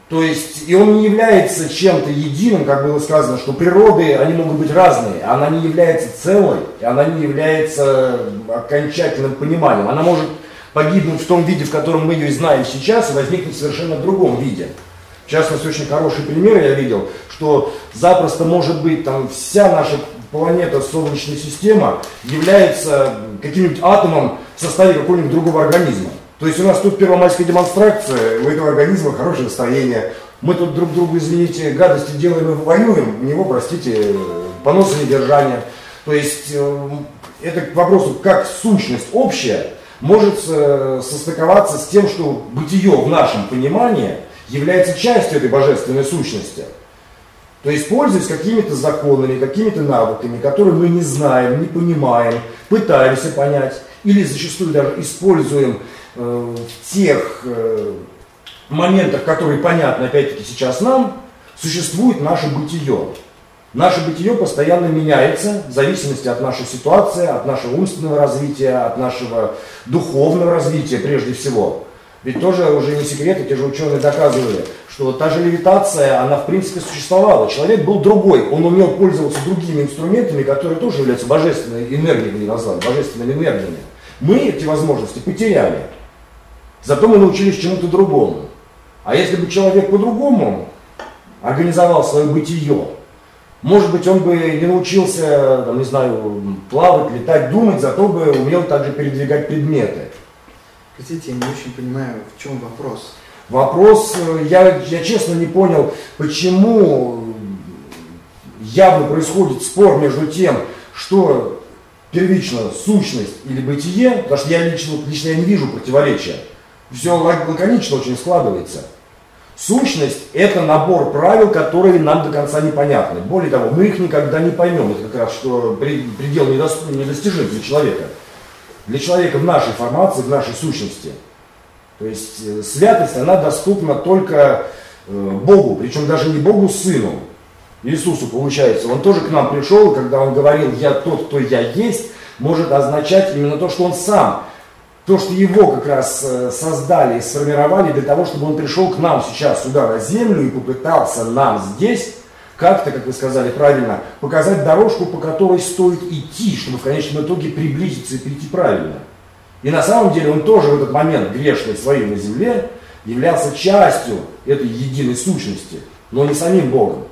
То есть, и он не является чем-то единым, как было сказано, что природы, они могут быть разные, она не является целой, она не является окончательным пониманием. Она может погибнуть в том виде, в котором мы ее знаем сейчас, и возникнуть в совершенно другом виде. В частности, очень хороший пример я видел, что запросто может быть там вся наша планета, Солнечная система является каким-нибудь атомом в составе какого-нибудь другого организма. То есть у нас тут первомайская демонстрация, у этого организма хорошее настроение. Мы тут друг другу, извините, гадости делаем и воюем, у него, простите, поноса недержания. То есть э, это к вопросу, как сущность общая может э, состыковаться с тем, что бытие в нашем понимании является частью этой божественной сущности. То есть пользуясь какими-то законами, какими-то навыками, которые мы не знаем, не понимаем, пытаемся понять, или зачастую даже используем в тех э, моментах, которые понятны опять-таки сейчас нам, существует наше бытие. Наше бытие постоянно меняется в зависимости от нашей ситуации, от нашего умственного развития, от нашего духовного развития прежде всего. Ведь тоже уже не секрет, и те же ученые доказывали, что та же левитация, она в принципе существовала. Человек был другой, он умел пользоваться другими инструментами, которые тоже являются божественной энергией, назвать, божественными энергиями. Мы эти возможности потеряли. Зато мы научились чему-то другому. А если бы человек по-другому организовал свое бытие, может быть, он бы не научился, там, не знаю, плавать, летать, думать, зато бы умел также передвигать предметы. Простите, я не очень понимаю, в чем вопрос. Вопрос, я, я честно не понял, почему явно происходит спор между тем, что первично сущность или бытие, потому что я лично, лично я не вижу противоречия. Все лаконично очень складывается. Сущность – это набор правил, которые нам до конца непонятны. Более того, мы их никогда не поймем. Это как раз что предел недостижим для человека для человека в нашей формации, в нашей сущности. То есть э, святость, она доступна только э, Богу, причем даже не Богу Сыну, Иисусу получается. Он тоже к нам пришел, когда он говорил «я тот, кто я есть», может означать именно то, что он сам, то, что его как раз э, создали и сформировали для того, чтобы он пришел к нам сейчас сюда на землю и попытался нам здесь как-то, как вы сказали правильно, показать дорожку, по которой стоит идти, чтобы в конечном итоге приблизиться и прийти правильно. И на самом деле он тоже в этот момент грешной своей на земле являлся частью этой единой сущности, но не самим Богом.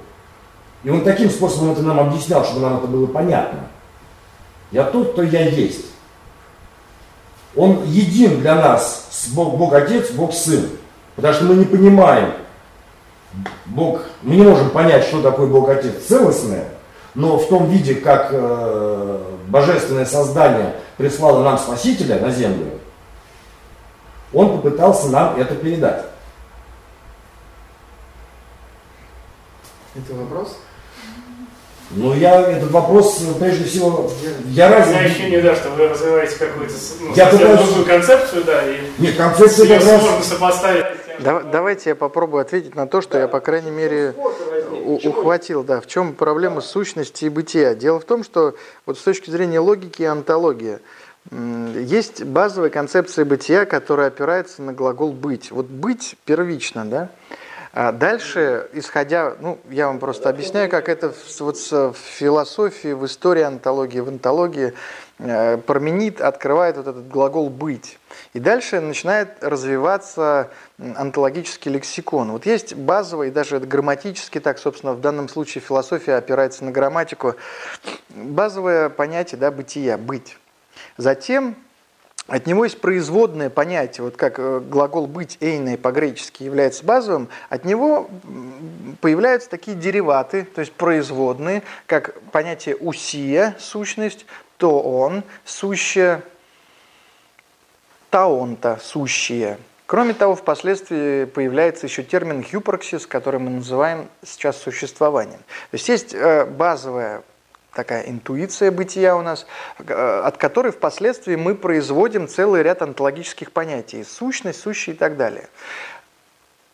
И он таким способом это нам объяснял, чтобы нам это было понятно. Я тот, кто я есть. Он един для нас, Бог, Бог Отец, Бог Сын. Потому что мы не понимаем, Бог, мы не можем понять, что такое Бог Отец целостное, но в том виде, как э, божественное создание прислало нам Спасителя на землю, он попытался нам это передать. Это вопрос? Ну, я этот вопрос, прежде всего, я, я разве... ощущение, да, что вы развиваете какую-то ну, я пытаюсь... другую концепцию, да, и Нет, концепцию как раз... можно сопоставить. давайте я попробую ответить на то, что да. я, по крайней мере, ухватил. Да, в чем проблема сущности и бытия? Дело в том, что вот с точки зрения логики и антологии, есть базовая концепция бытия, которая опирается на глагол «быть». Вот «быть» первично, да? А дальше, исходя, ну, я вам просто объясняю, как это вот в философии, в истории антологии, в антологии э, Парменид открывает вот этот глагол «быть». И дальше начинает развиваться антологический лексикон. Вот есть базовый, даже грамматический, так, собственно, в данном случае философия опирается на грамматику, базовое понятие да, бытия, быть. Затем от него есть производное понятие, вот как э, глагол «быть» «эйной» по-гречески является базовым, от него появляются такие дериваты, то есть производные, как понятие «усия» – сущность, «то он» – сущее, «таонта» – сущее. Кроме того, впоследствии появляется еще термин «гюпраксис», который мы называем сейчас существованием. То есть есть э, базовое такая интуиция бытия у нас, э, от которой впоследствии мы производим целый ряд онтологических понятий, сущность, сущий и так далее.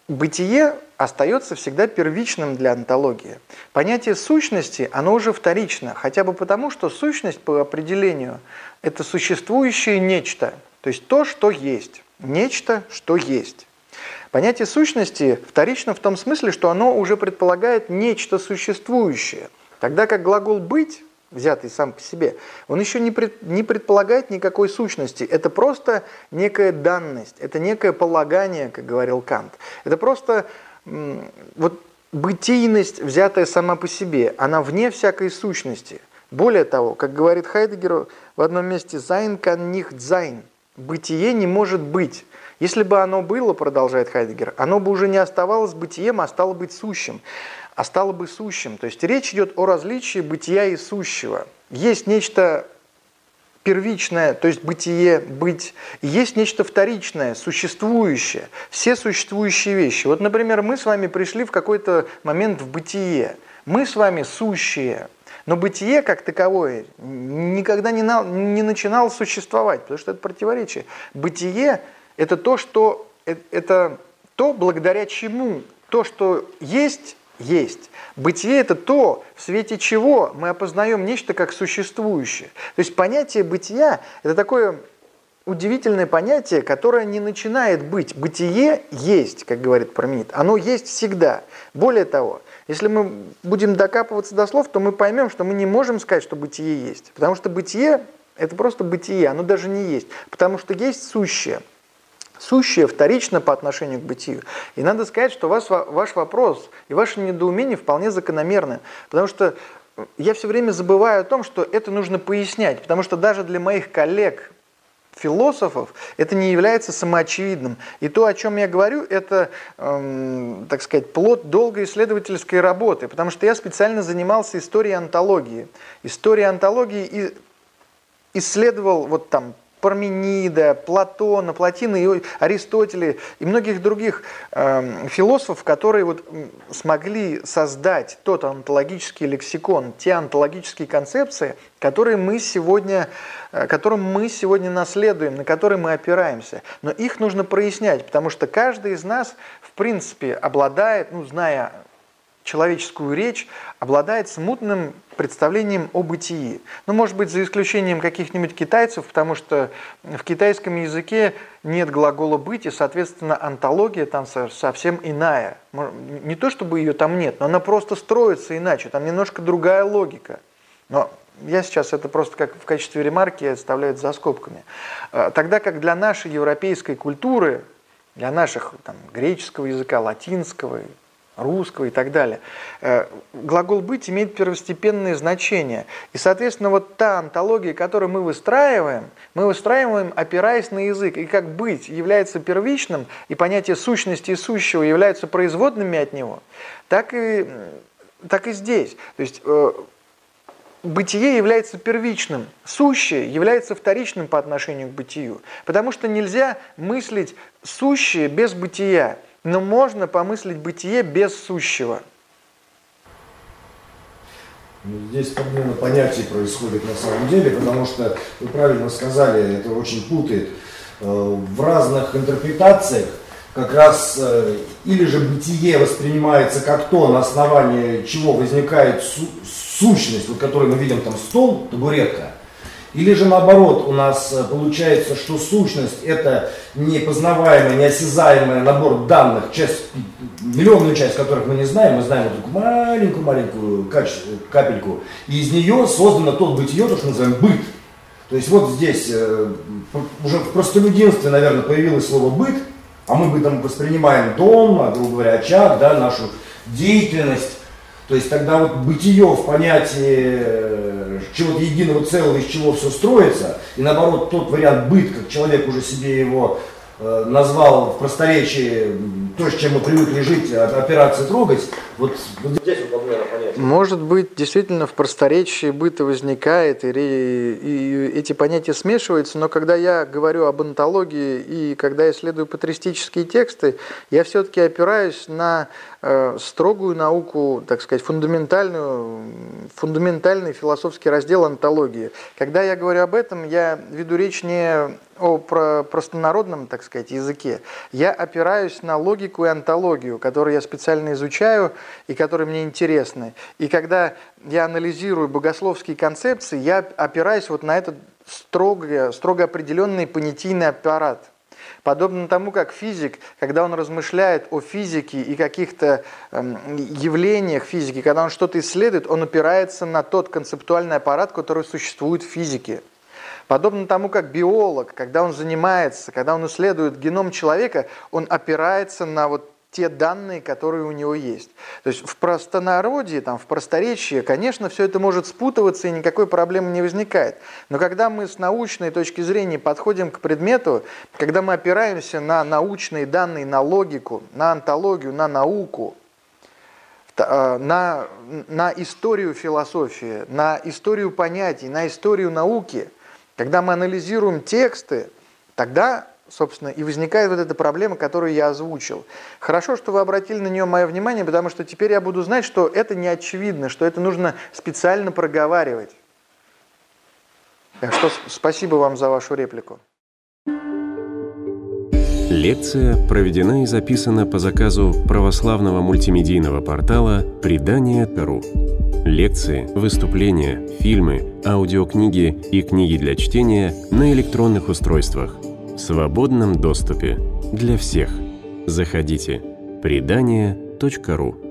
Бытие остается всегда первичным для онтологии. Понятие сущности, оно уже вторично, хотя бы потому, что сущность по определению – это существующее нечто, то есть то, что есть, нечто, что есть. Понятие сущности вторично в том смысле, что оно уже предполагает нечто существующее – Тогда как глагол «быть» взятый сам по себе, он еще не, пред, не предполагает никакой сущности. Это просто некая данность, это некое полагание, как говорил Кант. Это просто вот бытийность, взятая сама по себе, она вне всякой сущности. Более того, как говорит Хайдегер в одном месте, «Sein kann nicht sein» – «бытие не может быть». Если бы оно было, продолжает Хайдегер, оно бы уже не оставалось бытием, а стало быть сущим. А стало бы сущим. То есть речь идет о различии бытия и сущего. Есть нечто первичное, то есть бытие, быть, и есть нечто вторичное, существующее, все существующие вещи. Вот, например, мы с вами пришли в какой-то момент в бытие. Мы с вами сущие, но бытие как таковое никогда не, на, не начинало существовать, потому что это противоречие. Бытие – это то, что, э, это то, благодаря чему то, что есть, есть. Бытие – это то, в свете чего мы опознаем нечто как существующее. То есть понятие бытия – это такое удивительное понятие, которое не начинает быть. Бытие есть, как говорит Парменид. Оно есть всегда. Более того, если мы будем докапываться до слов, то мы поймем, что мы не можем сказать, что бытие есть. Потому что бытие – это просто бытие, оно даже не есть. Потому что есть сущее – сущее вторично по отношению к бытию. И надо сказать, что ваш, ваш вопрос и ваше недоумение вполне закономерны, потому что я все время забываю о том, что это нужно пояснять, потому что даже для моих коллег, философов, это не является самоочевидным. И то, о чем я говорю, это, эм, так сказать, плод долгой исследовательской работы, потому что я специально занимался историей антологии. История антологии и исследовал вот там Парменида, Платона, Платина, и Аристотеля и многих других э, философов, которые вот смогли создать тот онтологический лексикон, те онтологические концепции, которые мы сегодня, э, которым мы сегодня наследуем, на которые мы опираемся. Но их нужно прояснять, потому что каждый из нас, в принципе, обладает, ну, зная человеческую речь, обладает смутным представлением о бытии. Ну, может быть, за исключением каких-нибудь китайцев, потому что в китайском языке нет глагола «быть», и, соответственно, антология там совсем иная. Не то, чтобы ее там нет, но она просто строится иначе, там немножко другая логика. Но я сейчас это просто как в качестве ремарки оставляю за скобками. А, тогда как для нашей европейской культуры, для наших там, греческого языка, латинского, русского и так далее. Э, глагол «быть» имеет первостепенное значение. И, соответственно, вот та антология, которую мы выстраиваем, мы выстраиваем, опираясь на язык. И как «быть» является первичным, и понятие сущности и сущего являются производными от него, так и, так и здесь. То есть э, бытие является первичным, сущее является вторичным по отношению к бытию. Потому что нельзя мыслить сущее без бытия. Но можно помыслить бытие без сущего. Ну, здесь подмена понятий происходит на самом деле, потому что, вы правильно сказали, это очень путает. Э, в разных интерпретациях как раз э, или же бытие воспринимается как то, на основании чего возникает сущность, вот которую мы видим там стол, табуретка, или же наоборот, у нас э, получается, что сущность это непознаваемый, неосязаемый набор данных, часть, миллионную часть которых мы не знаем, мы знаем только маленькую-маленькую капельку, и из нее создано тот бытие, то, что называем быт. То есть вот здесь э, уже в простолюдинстве, наверное, появилось слово быт, а мы бытом воспринимаем дом, а, грубо говоря, очаг, да, нашу деятельность. То есть тогда вот бытие в понятии э, чего-то единого целого, из чего все строится, и наоборот тот вариант быт, как человек уже себе его э, назвал в просторечии то, с чем мы привыкли жить, операции трогать, вот, вот здесь вот подмена понятия. Может быть, действительно в просторечии быта возникает, и, и эти понятия смешиваются, но когда я говорю об антологии и когда я исследую патристические тексты, я все-таки опираюсь на строгую науку, так сказать, фундаментальную, фундаментальный философский раздел антологии. Когда я говорю об этом, я веду речь не о простонародном, так сказать, языке. Я опираюсь на логику и антологию, которую я специально изучаю и которые мне интересны. И когда я анализирую богословские концепции, я опираюсь вот на этот строго, строго определенный понятийный аппарат. Подобно тому, как физик, когда он размышляет о физике и каких-то эм, явлениях физики, когда он что-то исследует, он опирается на тот концептуальный аппарат, который существует в физике. Подобно тому, как биолог, когда он занимается, когда он исследует геном человека, он опирается на вот те данные, которые у него есть. То есть в простонародье, там, в просторечии, конечно, все это может спутываться и никакой проблемы не возникает. Но когда мы с научной точки зрения подходим к предмету, когда мы опираемся на научные данные, на логику, на антологию, на науку, э, на, на историю философии, на историю понятий, на историю науки, когда мы анализируем тексты, тогда собственно, и возникает вот эта проблема, которую я озвучил. Хорошо, что вы обратили на нее мое внимание, потому что теперь я буду знать, что это не очевидно, что это нужно специально проговаривать. Так что спасибо вам за вашу реплику. Лекция проведена и записана по заказу православного мультимедийного портала «Предание.ру». Лекции, выступления, фильмы, аудиокниги и книги для чтения на электронных устройствах – в свободном доступе для всех. Заходите. Предание.ру